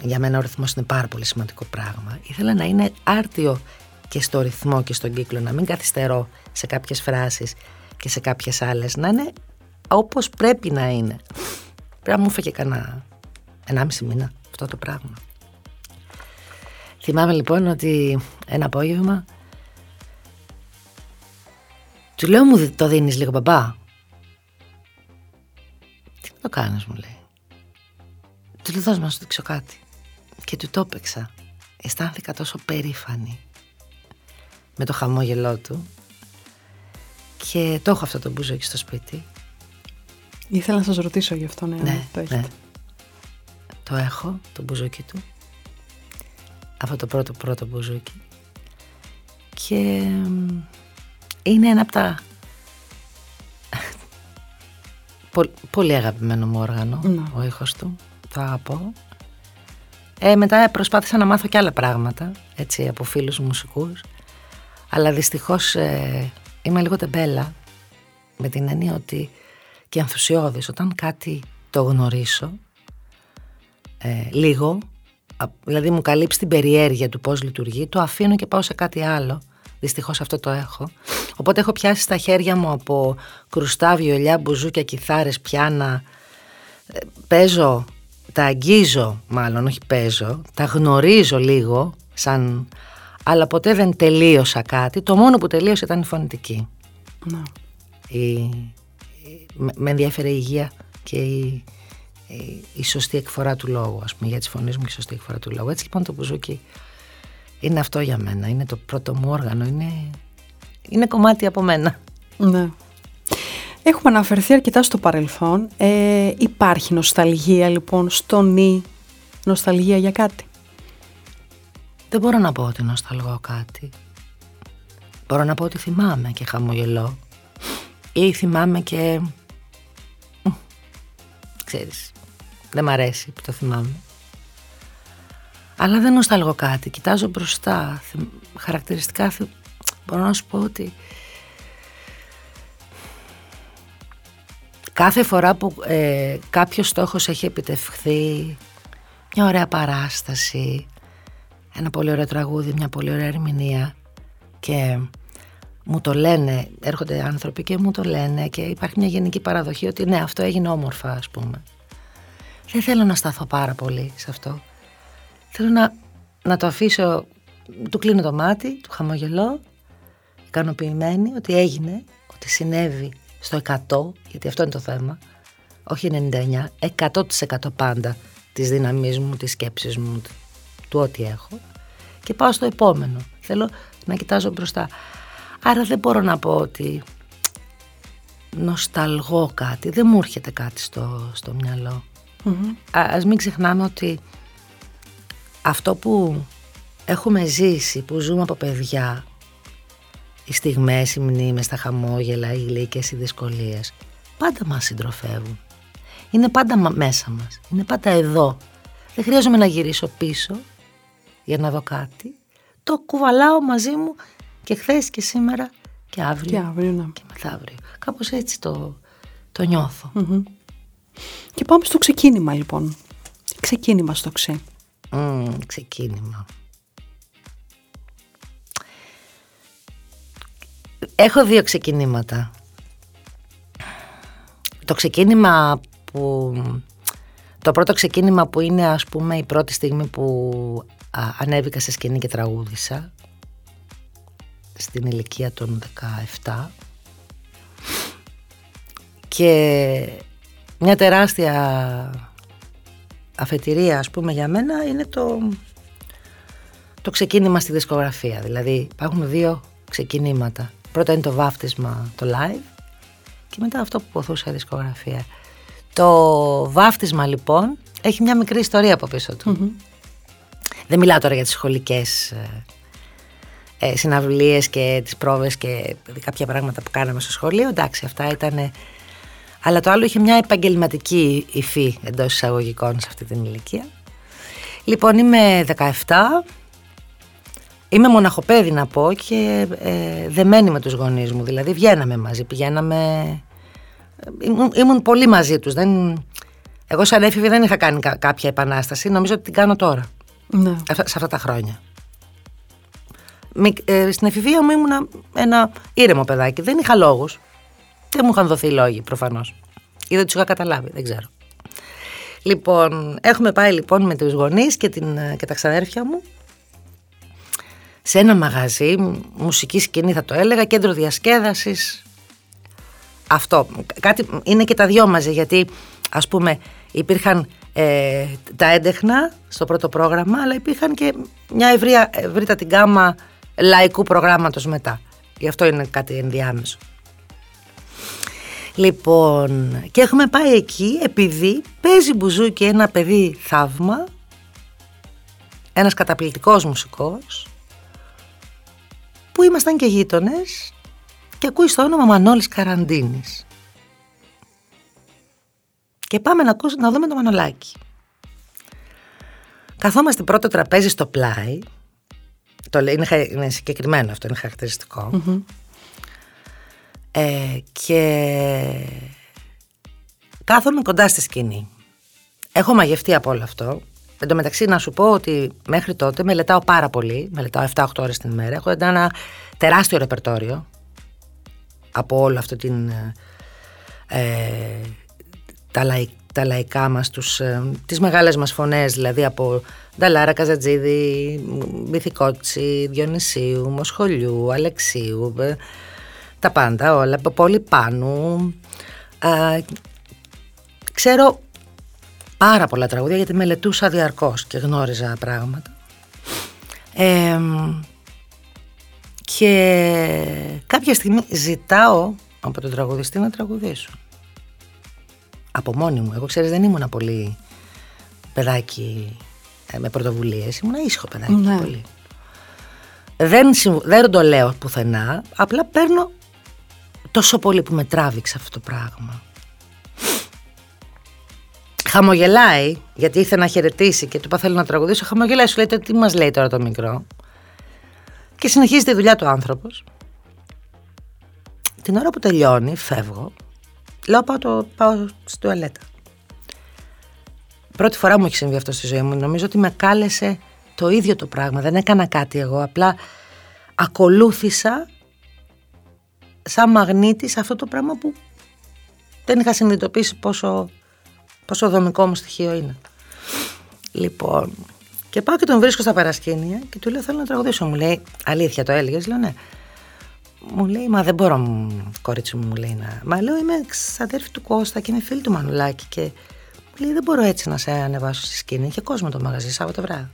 για μένα ο ρυθμός είναι πάρα πολύ σημαντικό πράγμα, ήθελα να είναι άρτιο και στο ρυθμό και στον κύκλο, να μην καθυστερώ σε κάποιες φράσεις και σε κάποιες άλλες, να είναι όπως πρέπει να είναι. Πρέπει να μου έφεγε κανένα ενάμιση μήνα αυτό το πράγμα. Θυμάμαι λοιπόν ότι ένα απόγευμα του λέω μου το δίνεις λίγο μπαμπά; Τι το κάνεις μου λέει. Του λέω δώσ' να σου δείξω κάτι. Και του το έπαιξα. Αισθάνθηκα τόσο περήφανη με το χαμόγελό του και το έχω αυτό το μπουζόκι στο σπίτι. Ήθελα να σας ρωτήσω γι' αυτό, ναι, ναι το έχετε. Ναι. Το έχω, το μπουζόκι του. Αυτό το πρώτο πρώτο μπουζόκι. Και είναι ένα από τα πολύ αγαπημένο μου όργανο, ναι. ο ήχος του, το αγαπώ. Ε, μετά προσπάθησα να μάθω και άλλα πράγματα, έτσι, από φίλους μουσικούς. Αλλά δυστυχώς ε, είμαι λίγο τεμπέλα, με την έννοια ότι και ενθουσιώδης, όταν κάτι το γνωρίσω, ε, λίγο, δηλαδή μου καλύψει την περιέργεια του πώς λειτουργεί, το αφήνω και πάω σε κάτι άλλο. Δυστυχώς αυτό το έχω. Οπότε έχω πιάσει στα χέρια μου από κρουστά, βιολιά, μπουζούκια, κιθάρες, πιάνα. Ε, παίζω, τα αγγίζω μάλλον, όχι παίζω, τα γνωρίζω λίγο, σαν... αλλά ποτέ δεν τελείωσα κάτι. Το μόνο που τελείωσε ήταν η φωνητική. Ναι. Η... Με ενδιαφέρει η υγεία και η... η σωστή εκφορά του λόγου, ας πούμε, για τις φωνές μου και η σωστή εκφορά του λόγου. Έτσι λοιπόν το μπουζούκι είναι αυτό για μένα, είναι το πρώτο μου όργανο, είναι είναι κομμάτι από μένα. Ναι. Έχουμε αναφερθεί αρκετά στο παρελθόν. Ε, υπάρχει νοσταλγία λοιπόν στο νη, νοσταλγία για κάτι; Δεν μπορώ να πω ότι νοσταλγώ κάτι. Μπορώ να πω ότι θυμάμαι και χαμογελώ. Ή θυμάμαι και... Ξέρεις, δεν μ' αρέσει που το θυμάμαι. Αλλά δεν νοσταλγώ κάτι. Κοιτάζω μπροστά. Χαρακτηριστικά μπορώ να σου πω ότι κάθε φορά που ε, κάποιος στόχος έχει επιτευχθεί, μια ωραία παράσταση, ένα πολύ ωραίο τραγούδι, μια πολύ ωραία ερμηνεία και μου το λένε, έρχονται άνθρωποι και μου το λένε και υπάρχει μια γενική παραδοχή ότι ναι αυτό έγινε όμορφα ας πούμε. Δεν θέλω να σταθώ πάρα πολύ σε αυτό. Θέλω να, να το αφήσω, του κλείνω το μάτι, του χαμογελώ ικανοποιημένη ότι έγινε, ότι συνέβη στο 100, γιατί αυτό είναι το θέμα, όχι 99, 100% πάντα της δύναμής μου, της σκέψης μου, του ό,τι έχω και πάω στο επόμενο. Θέλω να κοιτάζω μπροστά. Άρα δεν μπορώ να πω ότι νοσταλγώ κάτι, δεν μου έρχεται κάτι στο, στο μυαλό. Mm-hmm. ας μην ξεχνάμε ότι αυτό που έχουμε ζήσει, που ζούμε από παιδιά, οι στιγμές, οι μνήμες, τα χαμόγελα, οι γλύκες, οι δυσκολίες πάντα μας συντροφεύουν. Είναι πάντα μέσα μας. Είναι πάντα εδώ. Δεν χρειάζομαι να γυρίσω πίσω για να δω κάτι. Το κουβαλάω μαζί μου και χθες και σήμερα και αύριο. Και αύριο, ναι. Και μεθαύριο. Κάπως έτσι το, το νιωθω Και πάμε στο ξεκίνημα λοιπόν. Ξεκίνημα στο ξέ. ξεκίνημα. Έχω δύο ξεκινήματα. Το ξεκίνημα που... Το πρώτο ξεκίνημα που είναι ας πούμε η πρώτη στιγμή που ανέβηκα σε σκηνή και τραγούδισα στην ηλικία των 17 και μια τεράστια αφετηρία ας πούμε για μένα είναι το, το ξεκίνημα στη δισκογραφία δηλαδή υπάρχουν δύο ξεκινήματα Πρώτα είναι το βάφτισμα, το live και μετά αυτό που ποθούσε η δισκογραφία. Το βάφτισμα λοιπόν έχει μια μικρή ιστορία από πίσω του. Δεν μιλάω τώρα για τις σχολικές ε, ε, συναυλίες και τις πρόβες και κάποια πράγματα που κάναμε στο σχολείο. Εντάξει, αυτά ήταν... Αλλά το άλλο είχε μια επαγγελματική υφή εντός εισαγωγικών σε αυτή την ηλικία. Λοιπόν, είμαι 17. Είμαι μοναχοπέδι να πω και ε, δεμένη με τους γονείς μου. Δηλαδή βγαίναμε μαζί, πηγαίναμε... Ήμουν, ήμουν πολύ μαζί τους. Δεν... Εγώ σαν έφηβη δεν είχα κάνει κάποια επανάσταση. Νομίζω ότι την κάνω τώρα. Ναι. σε αυτά τα χρόνια. Ε, στην εφηβεία μου ήμουν ένα ήρεμο παιδάκι. Δεν είχα λόγους. Δεν μου είχαν δοθεί λόγοι προφανώς. Ή δεν τους είχα καταλάβει, δεν ξέρω. Λοιπόν, έχουμε πάει λοιπόν με τους γονείς και, την, και τα ξαδέρφια μου σε ένα μαγαζί, μουσικής σκηνή θα το έλεγα, κέντρο διασκέδασης. Αυτό, κάτι, είναι και τα δυο μαζί γιατί ας πούμε υπήρχαν ε, τα έντεχνα στο πρώτο πρόγραμμα αλλά υπήρχαν και μια ευρία, ευρύτατη γκάμα λαϊκού προγράμματος μετά. Γι' αυτό είναι κάτι ενδιάμεσο. Λοιπόν, και έχουμε πάει εκεί επειδή παίζει μπουζούκι ένα παιδί θαύμα, ένας καταπληκτικός μουσικός, που ήμασταν και γείτονες και ακούει στο όνομα Μανώλης Καραντίνης. Και πάμε να, ακούσουμε, να δούμε το Μανολάκι. Καθόμαστε πρώτο τραπέζι στο πλάι, το λέει, είναι, είναι συγκεκριμένο αυτό, είναι ε, και κάθομαι κοντά στη σκηνή. Έχω μαγευτεί από όλο αυτό. Εν τω μεταξύ να σου πω ότι μέχρι τότε μελετάω πάρα πολύ, μελετάω 7-8 ώρες την ημέρα. Έχω ένα τεράστιο ρεπερτόριο από όλο αυτό την, ε, τα, λαϊκά μας, τους, ε, τις μεγάλες μας φωνές, δηλαδή από Νταλάρα, Καζατζίδη, Μυθικότσι, Διονυσίου, Μοσχολιού, Αλεξίου, ε, τα πάντα όλα, πολύ πάνω. ξέρω πάρα πολλά τραγούδια γιατί μελετούσα διαρκώς και γνώριζα πράγματα. και κάποια στιγμή ζητάω από τον τραγουδιστή να τραγουδήσω. Από μόνη μου. Εγώ ξέρεις δεν ήμουν πολύ παιδάκι ε, με πρωτοβουλίες. Ήμουν ήσυχο παιδάκι ναι. πολύ. Δεν, δεν το λέω πουθενά, απλά παίρνω τόσο πολύ που με τράβηξε αυτό το πράγμα. Χαμογελάει, γιατί ήθελε να χαιρετήσει και του είπα θέλω να τραγουδήσω. Χαμογελάει, σου λέει τι μας λέει τώρα το μικρό; Και συνεχίζει τη δουλειά του άνθρωπος. Την ώρα που τελειώνει, φεύγω. Λέω πάω, το, πάω στη τουαλέτα. Πρώτη φορά μου έχει συμβεί αυτό στη ζωή μου. Νομίζω ότι με κάλεσε το ίδιο το πράγμα. Δεν έκανα κάτι εγώ. Απλά ακολούθησα σαν μαγνήτη σε αυτό το πράγμα που δεν είχα συνειδητοποιήσει πόσο, πόσο δομικό μου στοιχείο είναι. Λοιπόν, και πάω και τον βρίσκω στα παρασκήνια και του λέω θέλω να τραγουδήσω. Μου λέει αλήθεια το έλεγες, λέω ναι. Μου λέει, μα δεν μπορώ, κορίτσι μου, μου λέει να. Μα λέω, είμαι ξαδέρφη του Κώστα και είμαι φίλη του Μανουλάκη. Και μου λέει, δεν μπορώ έτσι να σε ανεβάσω στη σκηνή. Είχε κόσμο το μαγαζί, Σάββατο βράδυ.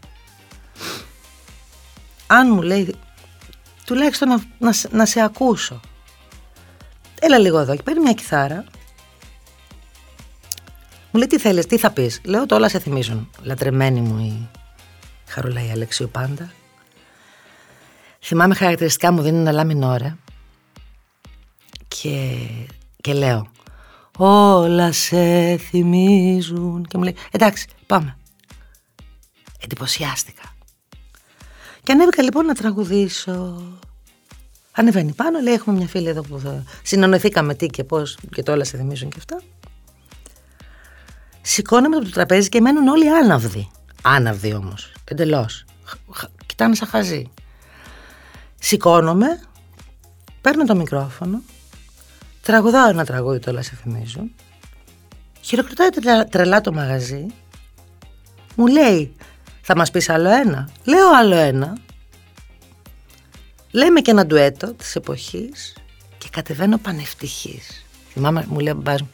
Αν μου λέει, τουλάχιστον να, να, να σε ακούσω έλα λίγο εδώ και παίρνει μια κιθάρα. Μου λέει τι θέλεις, τι θα πεις. Λέω το όλα σε θυμίζουν. Λατρεμένη μου η Χαρούλα η Αλεξίου πάντα. Θυμάμαι χαρακτηριστικά μου δίνει ένα λάμιν και, και λέω όλα σε θυμίζουν και μου λέει εντάξει πάμε. Εντυπωσιάστηκα. Και ανέβηκα λοιπόν να τραγουδήσω Ανεβαίνει πάνω, λέει: Έχουμε μια φίλη εδώ που θα... συνονεθήκαμε τι και πώς και το όλα σε θυμίζουν και αυτά. Σηκώναμε από το τραπέζι και μένουν όλοι άναυδοι. Άναυδοι όμως. Εντελώς. Κοιτάνε σαν χαζί. Σηκώνομαι, παίρνω το μικρόφωνο, τραγουδάω ένα τραγούδι το όλα σε θυμίζουν. Χειροκροτάει τρελά το μαγαζί. Μου λέει, θα μας πεις άλλο ένα; Λέω άλλο ένα. Λέμε και ένα ντουέτο της εποχής και κατεβαίνω πανευτυχής. Θυμάμαι, μου λέει ο μπαμπάς μου,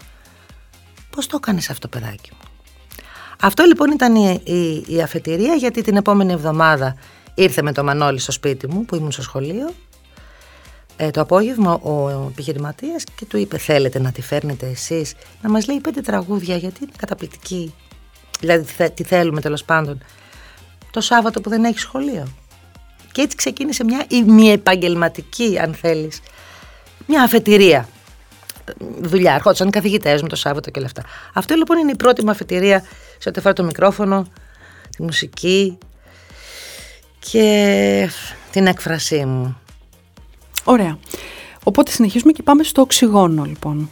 πώς το έκανες αυτό παιδάκι μου; Αυτό λοιπόν ήταν η, η, η αφετηρία γιατί την επόμενη εβδομάδα ήρθε με το Μανώλη στο σπίτι μου που ήμουν στο σχολείο ε, το απόγευμα ο, ο επιχειρηματίας και του είπε θέλετε να τη φέρνετε εσείς να μας λέει πέντε τραγούδια γιατί είναι καταπληκτική δηλαδή τι θέλουμε τέλος πάντων το Σάββατο που δεν έχει σχολείο και έτσι ξεκίνησε μια ημιεπαγγελματική, αν θέλεις, μια αφετηρία. Δουλειά. Ερχόντουσαν καθηγητές μου το Σάββατο και όλα αυτά. Αυτό λοιπόν είναι η πρώτη μου αφετηρία σε ό,τι αφορά το μικρόφωνο, τη μουσική. Και την έκφρασή μου. Ωραία. Οπότε συνεχίζουμε και πάμε στο οξυγόνο λοιπόν.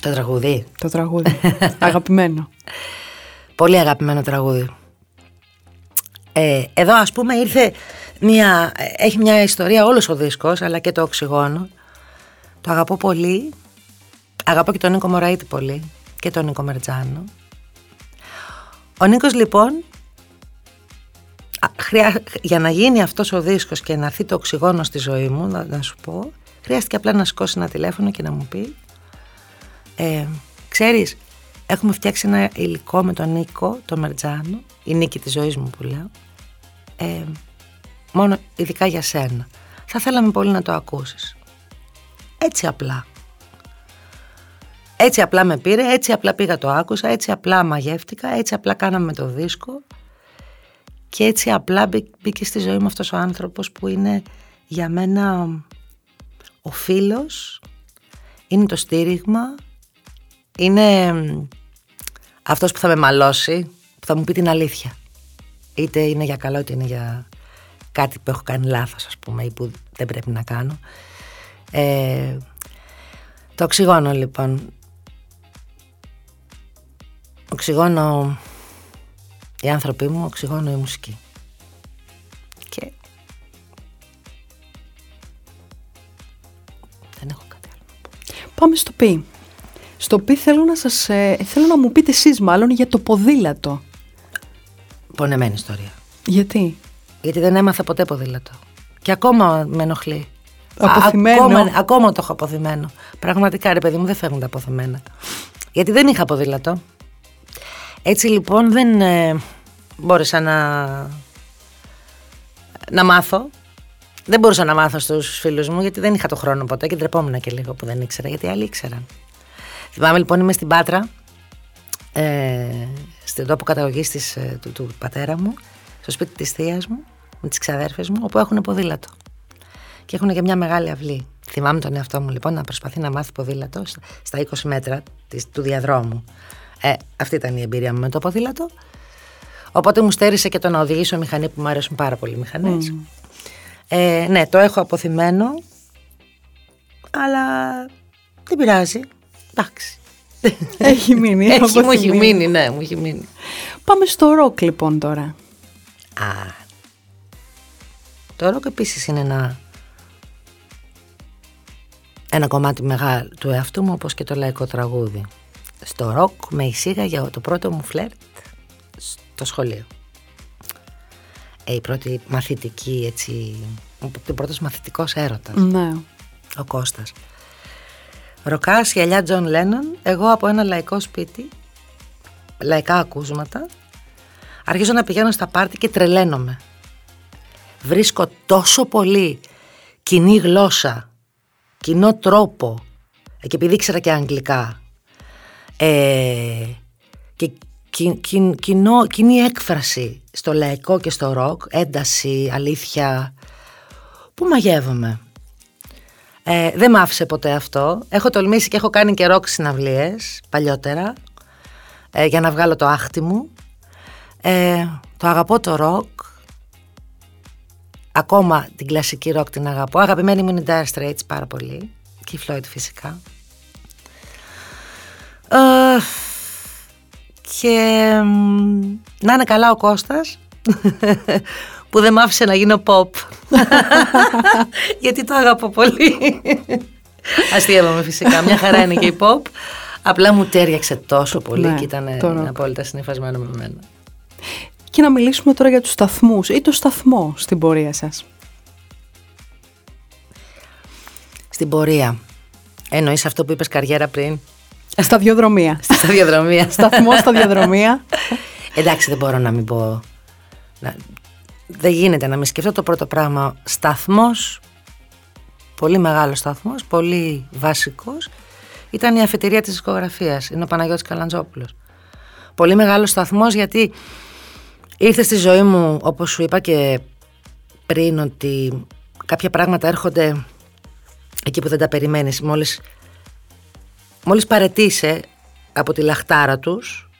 Το τραγούδι. Το τραγούδι. Αγαπημένο. Πολύ αγαπημένο τραγούδι. Ε, εδώ ας πούμε ήρθε μια, έχει μια ιστορία όλος ο δίσκος αλλά και το οξυγόνο. Το αγαπώ πολύ. Αγαπώ και τον Νίκο Μωραήτη πολύ και τον Νίκο Μερτζάνο. Ο Νίκος λοιπόν για να γίνει αυτός ο δίσκος και να έρθει το οξυγόνο στη ζωή μου να, να σου πω χρειάστηκε απλά να σηκώσει ένα τηλέφωνο και να μου πει ε, ξέρεις έχουμε φτιάξει ένα υλικό με τον Νίκο τον Μερτζάνο η νίκη της ζωής μου που λέω ε, μόνο ειδικά για σένα. Θα θέλαμε πολύ να το ακούσεις. Έτσι απλά. Έτσι απλά με πήρε, έτσι απλά πήγα το άκουσα, έτσι απλά μαγεύτηκα, έτσι απλά κάναμε το δίσκο και έτσι απλά μπήκε στη ζωή μου αυτός ο άνθρωπος που είναι για μένα ο φίλος, είναι το στήριγμα, είναι αυτός που θα με μαλώσει, που θα μου πει την αλήθεια. Είτε είναι για καλό είτε είναι για κάτι που έχω κάνει λάθος ας πούμε ή που δεν πρέπει να κάνω. Ε, το οξυγόνο λοιπόν. Οξυγόνο οι άνθρωποι μου, οξυγόνο η μουσική. Και δεν έχω κάτι άλλο. Πάμε στο πι. Στο πι θέλω να σας, ε, θέλω να μου πείτε εσείς μάλλον για το ποδήλατο. Πονεμένη ιστορία. Γιατί; Γιατί δεν έμαθα ποτέ ποδήλατο. Και ακόμα με ενοχλεί. Αποθυμένο. Ακόμα, ακόμα το έχω αποθυμένο. Πραγματικά ρε παιδί μου δεν φεύγουν τα αποθυμένα. Γιατί δεν είχα ποδήλατο. Έτσι λοιπόν δεν ε, μπόρεσα να, να μάθω. Δεν μπορούσα να μάθω στους φίλους μου γιατί δεν είχα το χρόνο ποτέ και ντρεπόμουν και λίγο που δεν ήξερα γιατί άλλοι ήξεραν. Θυμάμαι λοιπόν είμαι στην Πάτρα, ε, στην τόπο καταγωγής ε, του, του πατέρα μου, στο σπίτι της θείας μου, με τις ξαδέρφες μου, όπου έχουν ποδήλατο. Και έχουν και μια μεγάλη αυλή. Θυμάμαι τον εαυτό μου λοιπόν να προσπαθεί να μάθει ποδήλατο στα 20 μέτρα της, του διαδρόμου. Ε, αυτή ήταν η εμπειρία μου με το ποδήλατο. Οπότε μου στέρισε και το να οδηγήσω μηχανή που μου αρέσουν πάρα πολύ οι μηχανές. Ε, ναι, το έχω αποθυμένο, αλλά δεν πειράζει. Εντάξει. Έχει μείνει. έχει, μου έχει μείνει, ναι, μου έχει μείνει. Πάμε στο ροκ λοιπόν τώρα. Α, το ροκ επίσης είναι ένα, ένα κομμάτι μεγάλο του εαυτού μου όπως και το λαϊκό τραγούδι. Στο ροκ με εισήγαγε το πρώτο μου φλερτ στο σχολείο. Ε, η πρώτη μαθητική έτσι, ο πρώτος μαθητικός έρωτας. Ναι. Ο Κώστας. Ροκάς, γυαλιά Τζον Λένον, εγώ από ένα λαϊκό σπίτι, λαϊκά ακούσματα, αρχίζω να πηγαίνω στα πάρτι και τρελαίνομαι. Βρίσκω τόσο πολύ κοινή γλώσσα, κοινό τρόπο, ε, και επειδή ήξερα και αγγλικά, ε, και κοινό, κοινή έκφραση στο λαϊκό και στο ροκ, ένταση, αλήθεια, που μαγεύομαι; Ε, δεν μ' άφησε ποτέ αυτό. Έχω τολμήσει και έχω κάνει και ροκ συναυλίες παλιότερα ε, για να βγάλω το άχτι μου. Ε, το αγαπώ το ροκ. Ακόμα την κλασική ροκ την αγαπώ. Αγαπημένη μου είναι η Dire Straits πάρα πολύ. Και η Floyd φυσικά. Ε, και να είναι καλά ο Κώστας που δεν μ' άφησε να γίνω pop. Γιατί το αγαπώ πολύ. Αστείευαμε φυσικά. Μια χαρά είναι και η pop. Απλά μου τέριαξε τόσο πολύ ναι, και ήταν απόλυτα συνεφασμένο με μένα. Και να μιλήσουμε τώρα για τους σταθμούς ή το σταθμό στην πορεία σας. Στην πορεία. Εννοείς αυτό που είπες καριέρα πριν; Σταδιοδρομία. Σταδιοδρομία. Σταθμό σταδιοδρομία. Εντάξει, δεν μπορώ να μην πω. Να... Δεν γίνεται να μην σκεφτώ το πρώτο πράγμα. Σταθμός, πολύ μεγάλος σταθμός, πολύ βασικός, ήταν η αφετηρία της δισκογραφίας. Είναι ο Παναγιώτης Καλαντζόπουλος. Πολύ μεγάλος σταθμός γιατί ήρθε στη ζωή μου, όπως σου είπα και πριν, ότι κάποια πράγματα έρχονται εκεί που δεν τα περιμένεις μόλις μόλις παρετήσει από τη λαχτάρα τους,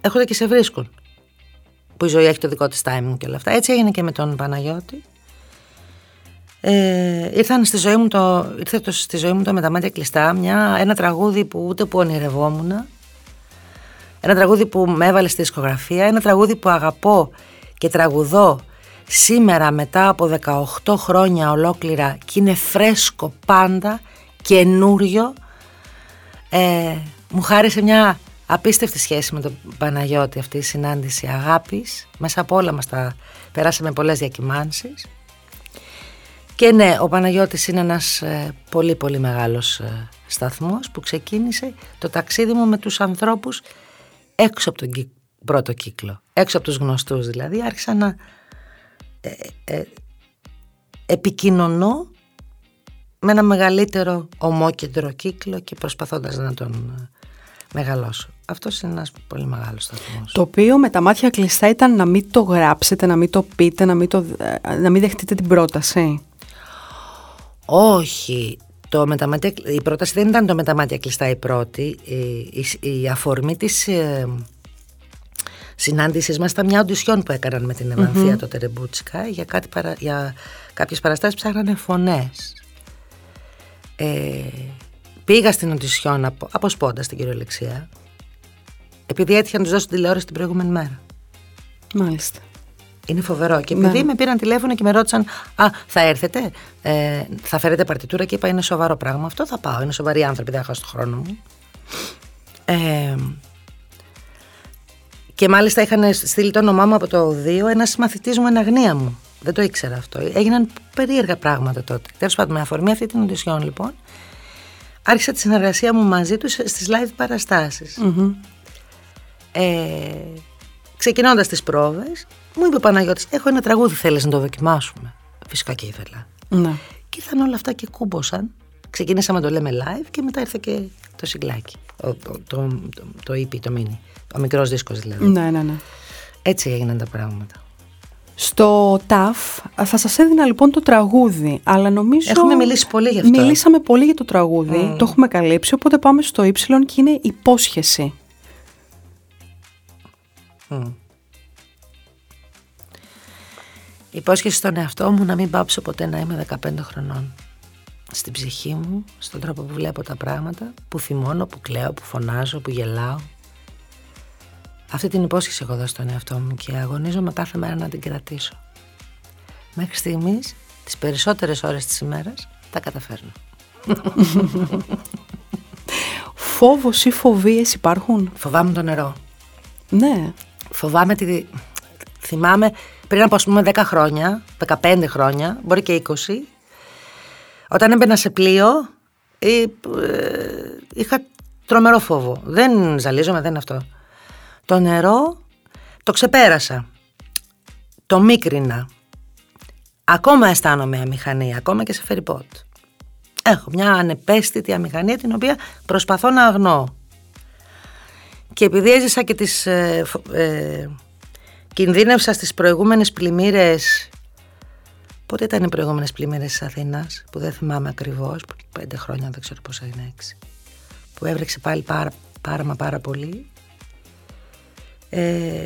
έρχονται και σε βρίσκουν. που η ζωή έχει το δικό της timing και όλα αυτά. Έτσι έγινε και με τον Παναγιώτη. Ε, ήρθαν στη ζωή μου το, ήρθε το, στη ζωή μου το με τα μάτια κλειστά μια, ένα τραγούδι που ούτε που ονειρευόμουν ένα τραγούδι που με έβαλε στη δισκογραφία ένα τραγούδι που αγαπώ και τραγουδώ σήμερα μετά από 18 χρόνια ολόκληρα και είναι φρέσκο πάντα καινούριο ε, μου χάρισε μια απίστευτη σχέση με τον Παναγιώτη αυτή η συνάντηση αγάπης. Μέσα από όλα μας τα περάσαμε πολλές διακυμάνσεις. Και ναι, ο Παναγιώτης είναι ένας ε, πολύ πολύ μεγάλος ε, σταθμός που ξεκίνησε το ταξίδι μου με τους ανθρώπους έξω από τον πρώτο κύκλο, έξω από τους γνωστούς δηλαδή, άρχισα να ε, ε, επικοινωνώ με ένα μεγαλύτερο ομόκεντρο κύκλο και προσπαθώντας να τον μεγαλώσω. Αυτός είναι ένας πολύ μεγάλος σταθμός. Το οποίο με τα μάτια κλειστά ήταν να μην το γράψετε, να μην το πείτε, να μην, το, να μην δεχτείτε την πρόταση. Όχι. Το η πρόταση δεν ήταν το με τα μάτια κλειστά η πρώτη. Η, η, αφορμή της ε, συνάντησης μας ήταν μια οντισιόν που έκαναν με την Ευανθία mm-hmm. το Τερεμπούτσικα για, κάτι παρα, για κάποιες παραστάσεις ψάχνανε φωνές. Ε, πήγα στην οντισιόν από, από σπόντα στην κυριολεξία επειδή έτυχε να τους δώσω τηλεόραση την προηγούμενη μέρα. Μάλιστα. Είναι φοβερό. Και επειδή ναι. με πήραν τηλέφωνο και με ρώτησαν, Α, θα έρθετε, ε, θα φέρετε παρτιτούρα; και είπα: Είναι σοβαρό πράγμα. Αυτό θα πάω. Είναι σοβαροί άνθρωποι, δεν θα χάσω το χρόνο μου. Ε, και μάλιστα είχαν στείλει το όνομά μου από το 2 ένας μαθητής μου εν αγνία μου. Δεν το ήξερα αυτό. Έγιναν περίεργα πράγματα τότε. Τέλος πάντων, με αφορμή αυτή την οντισιόν, λοιπόν, άρχισα τη συνεργασία μου μαζί τους στις live παραστάσεις. Mm-hmm. Ε, Ξεκινώντας τις πρόβες, μου είπε ο Παναγιώτης, έχω ένα τραγούδι, θέλεις να το δοκιμάσουμε. Φυσικά και ήθελα. Ναι. Και ήρθαν όλα αυτά και κούμποσαν. Ξεκινήσαμε το λέμε live και μετά ήρθε και το συγκλάκι. Το, το, το, το EP, το mini. Ο μικρός δίσκος δηλαδή. Ναι, ναι, ναι. Έτσι έγιναν τα πράγματα. Στο ΤΑΦ θα σας έδινα λοιπόν το τραγούδι, αλλά νομίζω... Έχουμε μιλήσει πολύ γι' αυτό. Μιλήσαμε πολύ για το τραγούδι, το έχουμε καλύψει, οπότε πάμε στο Y και είναι υπόσχεση. Mm. Υπόσχεση στον εαυτό μου να μην πάψω ποτέ να είμαι 15 χρονών. Στην ψυχή μου, στον τρόπο που βλέπω τα πράγματα, που θυμώνω, που κλαίω, που φωνάζω, που γελάω. Αυτή την υπόσχεση έχω δώσει στον εαυτό μου και αγωνίζομαι κάθε μέρα να την κρατήσω. Μέχρι στιγμής, τις περισσότερες ώρες της ημέρας, τα καταφέρνω. Φόβος ή φοβίες υπάρχουν; Φοβάμαι το νερό. Ναι. Φοβάμαι τη... Θυμάμαι πριν από ας πούμε 10 χρόνια, 15 χρόνια, μπορεί και 20, όταν έμπαινα σε πλοίο, ε, είχα τρομερό φόβο. Δεν ζαλίζομαι, δεν είναι αυτό. Το νερό το ξεπέρασα. Το μίκρινα. Ακόμα αισθάνομαι αμηχανία, ακόμα και σε φεριπότ. Έχω μια ανεπαίσθητη αμηχανία την οποία προσπαθώ να αγνώ. Και επειδή έζησα και τις ε, ε, Κινδύνευσα στις προηγούμενες πλημμύρες Πότε ήταν οι προηγούμενες πλημμύρες της Αθήνας Που δεν θυμάμαι ακριβώς Πέντε χρόνια δεν ξέρω πόσα είναι έξι Που έβρεξε πάλι πάρα, πάρα μα πάρα πολύ ε,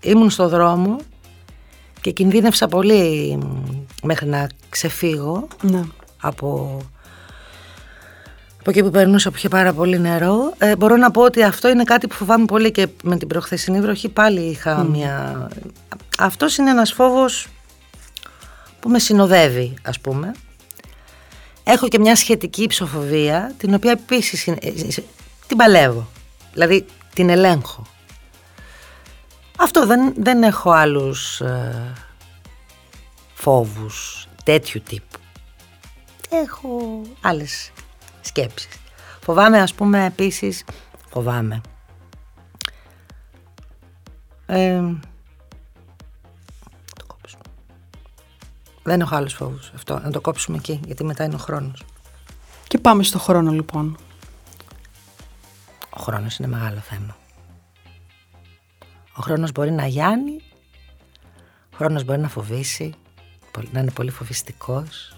Ήμουν στο δρόμο Και κινδύνευσα πολύ Μέχρι να ξεφύγω ναι. Από από εκεί που περνούσα που είχε πάρα πολύ νερό. Ε, μπορώ να πω ότι αυτό είναι κάτι που φοβάμαι πολύ και με την προχθεσινή βροχή πάλι είχα μια... Αυτός είναι ένας φόβος που με συνοδεύει ας πούμε. Έχω και μια σχετική ψοφοβία την οποία επίσης ε, την παλεύω. Δηλαδή την ελέγχω. Αυτό δεν, δεν έχω άλλους ε, φόβους τέτοιου τύπου. Έχω άλλες σκέψεις. Φοβάμαι ας πούμε επίσης, φοβάμαι. Ε, το κόψουμε. Δεν έχω άλλους φόβους αυτό, να το κόψουμε εκεί, γιατί μετά είναι ο χρόνος. Και πάμε στο χρόνο λοιπόν. Ο χρόνος είναι μεγάλο θέμα. Ο χρόνος μπορεί να γιάνει, ο χρόνος μπορεί να φοβήσει, να είναι πολύ φοβιστικός,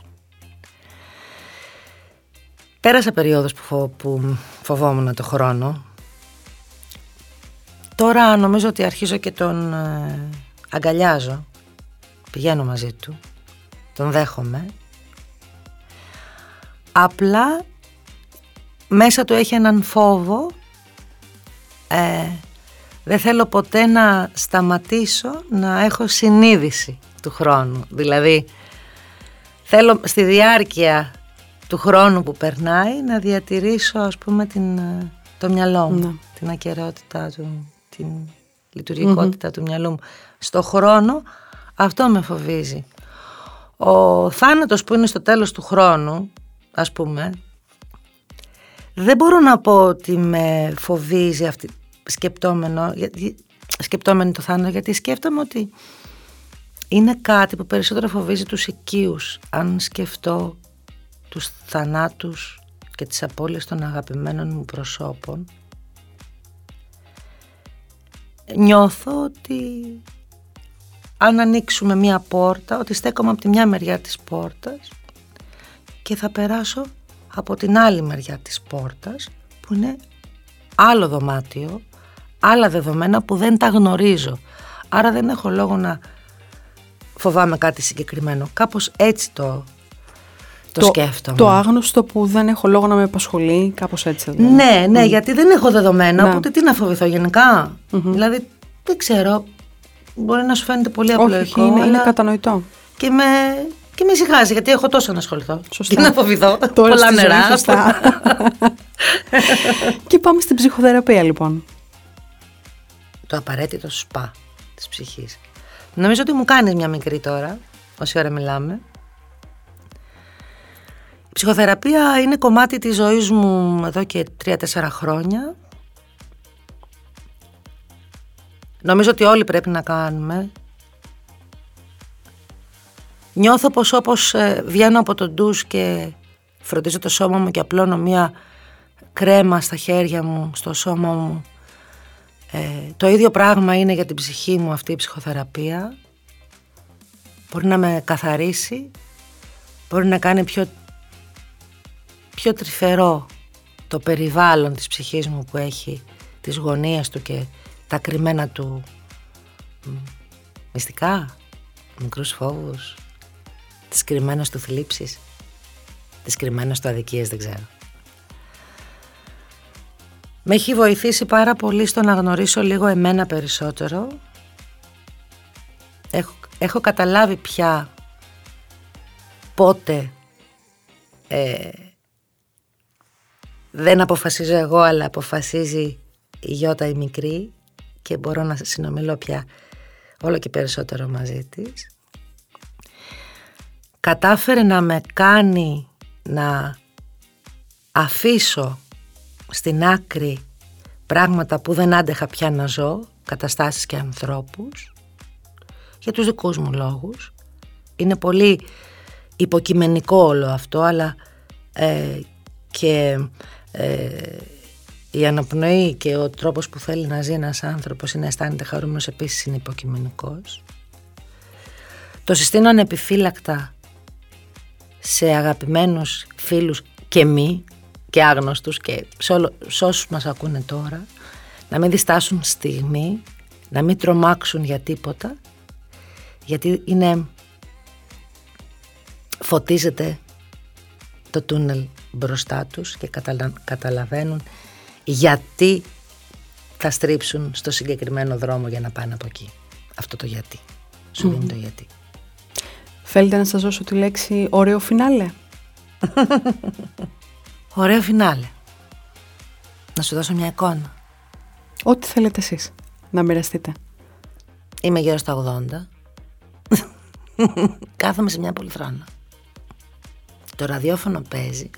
Πέρασα περίοδος που, φο, που φοβόμουν το χρόνο. Τώρα νομίζω ότι αρχίζω και τον ε, αγκαλιάζω. Πηγαίνω μαζί του. Τον δέχομαι. Απλά μέσα του έχει έναν φόβο. Ε, δεν θέλω ποτέ να σταματήσω να έχω συνείδηση του χρόνου. Δηλαδή θέλω στη διάρκεια του χρόνου που περνάει να διατηρήσω ας πούμε την, ε, το μυαλό μου, ναι. την ακαιρεότητά του, την λειτουργικοτητα του μυαλού μου. Στο χρόνο αυτό με φοβίζει. Ο θάνατος που είναι στο τέλος του χρόνου, ας πούμε, δεν μπορώ να πω ότι με φοβίζει αυτή, σκεπτόμενο, γιατί, σκεπτόμενο το θάνατο, γιατί σκέφτομαι ότι είναι κάτι που περισσότερο φοβίζει τους οικείους. Αν σκεφτώ τους θανάτους και τις απώλειες των αγαπημένων μου προσώπων, νιώθω ότι αν ανοίξουμε μία πόρτα, ότι στέκομαι από τη μια μεριά της πόρτας και θα περάσω από την άλλη μεριά της πόρτας που είναι άλλο δωμάτιο, άλλα δεδομένα που δεν τα γνωρίζω. Άρα δεν έχω λόγο να φοβάμαι κάτι συγκεκριμένο. Κάπως έτσι το, το, σκέφτομαι. Το άγνωστο που δεν έχω λόγο να με απασχολεί, κάπως έτσι. Δηλαδή. Ναι, ναι, γιατί δεν έχω δεδομένα, ναι. οπότε τι να φοβηθώ γενικά; Δηλαδή, δεν ξέρω, μπορεί να σου φαίνεται πολύ απλοϊκό. Όχι, είναι, είναι κατανοητό. Και με, και με ησυχάζει, γιατί έχω τόσο να ασχοληθώ. Σωστά. Και να φοβηθώ; Τώρα Πολλά νερά. Σωστά. και πάμε στην ψυχοθεραπεία, λοιπόν. Το απαραίτητο σπα της ψυχής. Νομίζω ότι μου κάνεις μια μικρή τώρα, όση ώρα μιλάμε. Η ψυχοθεραπεία είναι κομμάτι της ζωής μου εδώ και τρία-τέσσερα χρόνια. Νομίζω ότι όλοι πρέπει να κάνουμε. Νιώθω πως όπως ε, βγαίνω από τον ντους και φροντίζω το σώμα μου και απλώνω μία κρέμα στα χέρια μου, στο σώμα μου. Ε, το ίδιο πράγμα είναι για την ψυχή μου αυτή η ψυχοθεραπεία. Μπορεί να με καθαρίσει, μπορεί να κάνει πιο, πιο τρυφερό το περιβάλλον της ψυχής μου που έχει τις γωνίες του και τα κρυμμένα του μυστικά, μικρούς φόβους, τις κρυμμένες του θλίψεις, τις κρυμμένες του αδικίες, δεν ξέρω. Με έχει βοηθήσει πάρα πολύ στο να γνωρίσω λίγο εμένα περισσότερο. Έχω, έχω καταλάβει πια πότε ε, δεν αποφασίζω εγώ αλλά αποφασίζει η Γιώτα η μικρή και μπορώ να συνομιλώ πια όλο και περισσότερο μαζί της. Κατάφερε να με κάνει να αφήσω στην άκρη πράγματα που δεν άντεχα πια να ζω, καταστάσεις και ανθρώπους, για τους δικούς μου λόγους. Είναι πολύ υποκειμενικό όλο αυτό, αλλά ε, και ε, η αναπνοή και ο τρόπος που θέλει να ζει ένας άνθρωπος ή να αισθάνεται χαρούμενος επίσης είναι υποκειμενικός. Το συστήνω ανεπιφύλακτα σε αγαπημένους φίλους και μη και άγνωστους και σε, όσους μας ακούνε τώρα να μην διστάσουν στιγμή, να μην τρομάξουν για τίποτα γιατί είναι φωτίζεται το τούνελ μπροστά τους και καταλαβαίνουν γιατί θα στρίψουν στο συγκεκριμένο δρόμο για να πάνε από εκεί. Αυτό το γιατί. Σου δίνει το γιατί. Θέλετε να σας δώσω τη λέξη ωραίο φινάλε. ωραίο φινάλε. Να σου δώσω μια εικόνα. Ό,τι θέλετε εσείς να μοιραστείτε. Είμαι γύρω στα 80. Κάθομαι σε μια πολυθρόνα. Το ραδιόφωνο παίζει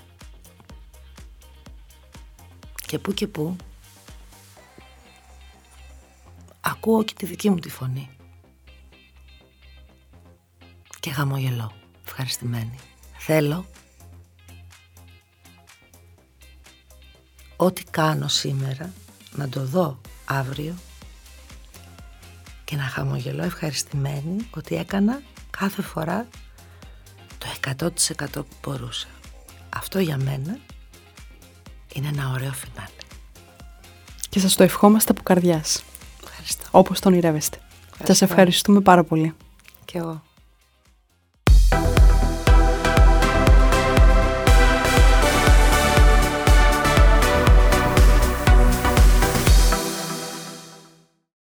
και που και που ακούω και τη δική μου τη φωνή και χαμογελώ ευχαριστημένη θέλω ό,τι κάνω σήμερα να το δω αύριο και να χαμογελώ ευχαριστημένη ότι έκανα κάθε φορά το 100% που μπορούσα. Αυτό για μένα είναι ένα ωραίο φινάλε. Και σας το ευχόμαστε από καρδιάς. Ευχαριστώ. όπως τον ονειρεύεστε. Σας ευχαριστούμε πάρα πολύ. Και εγώ.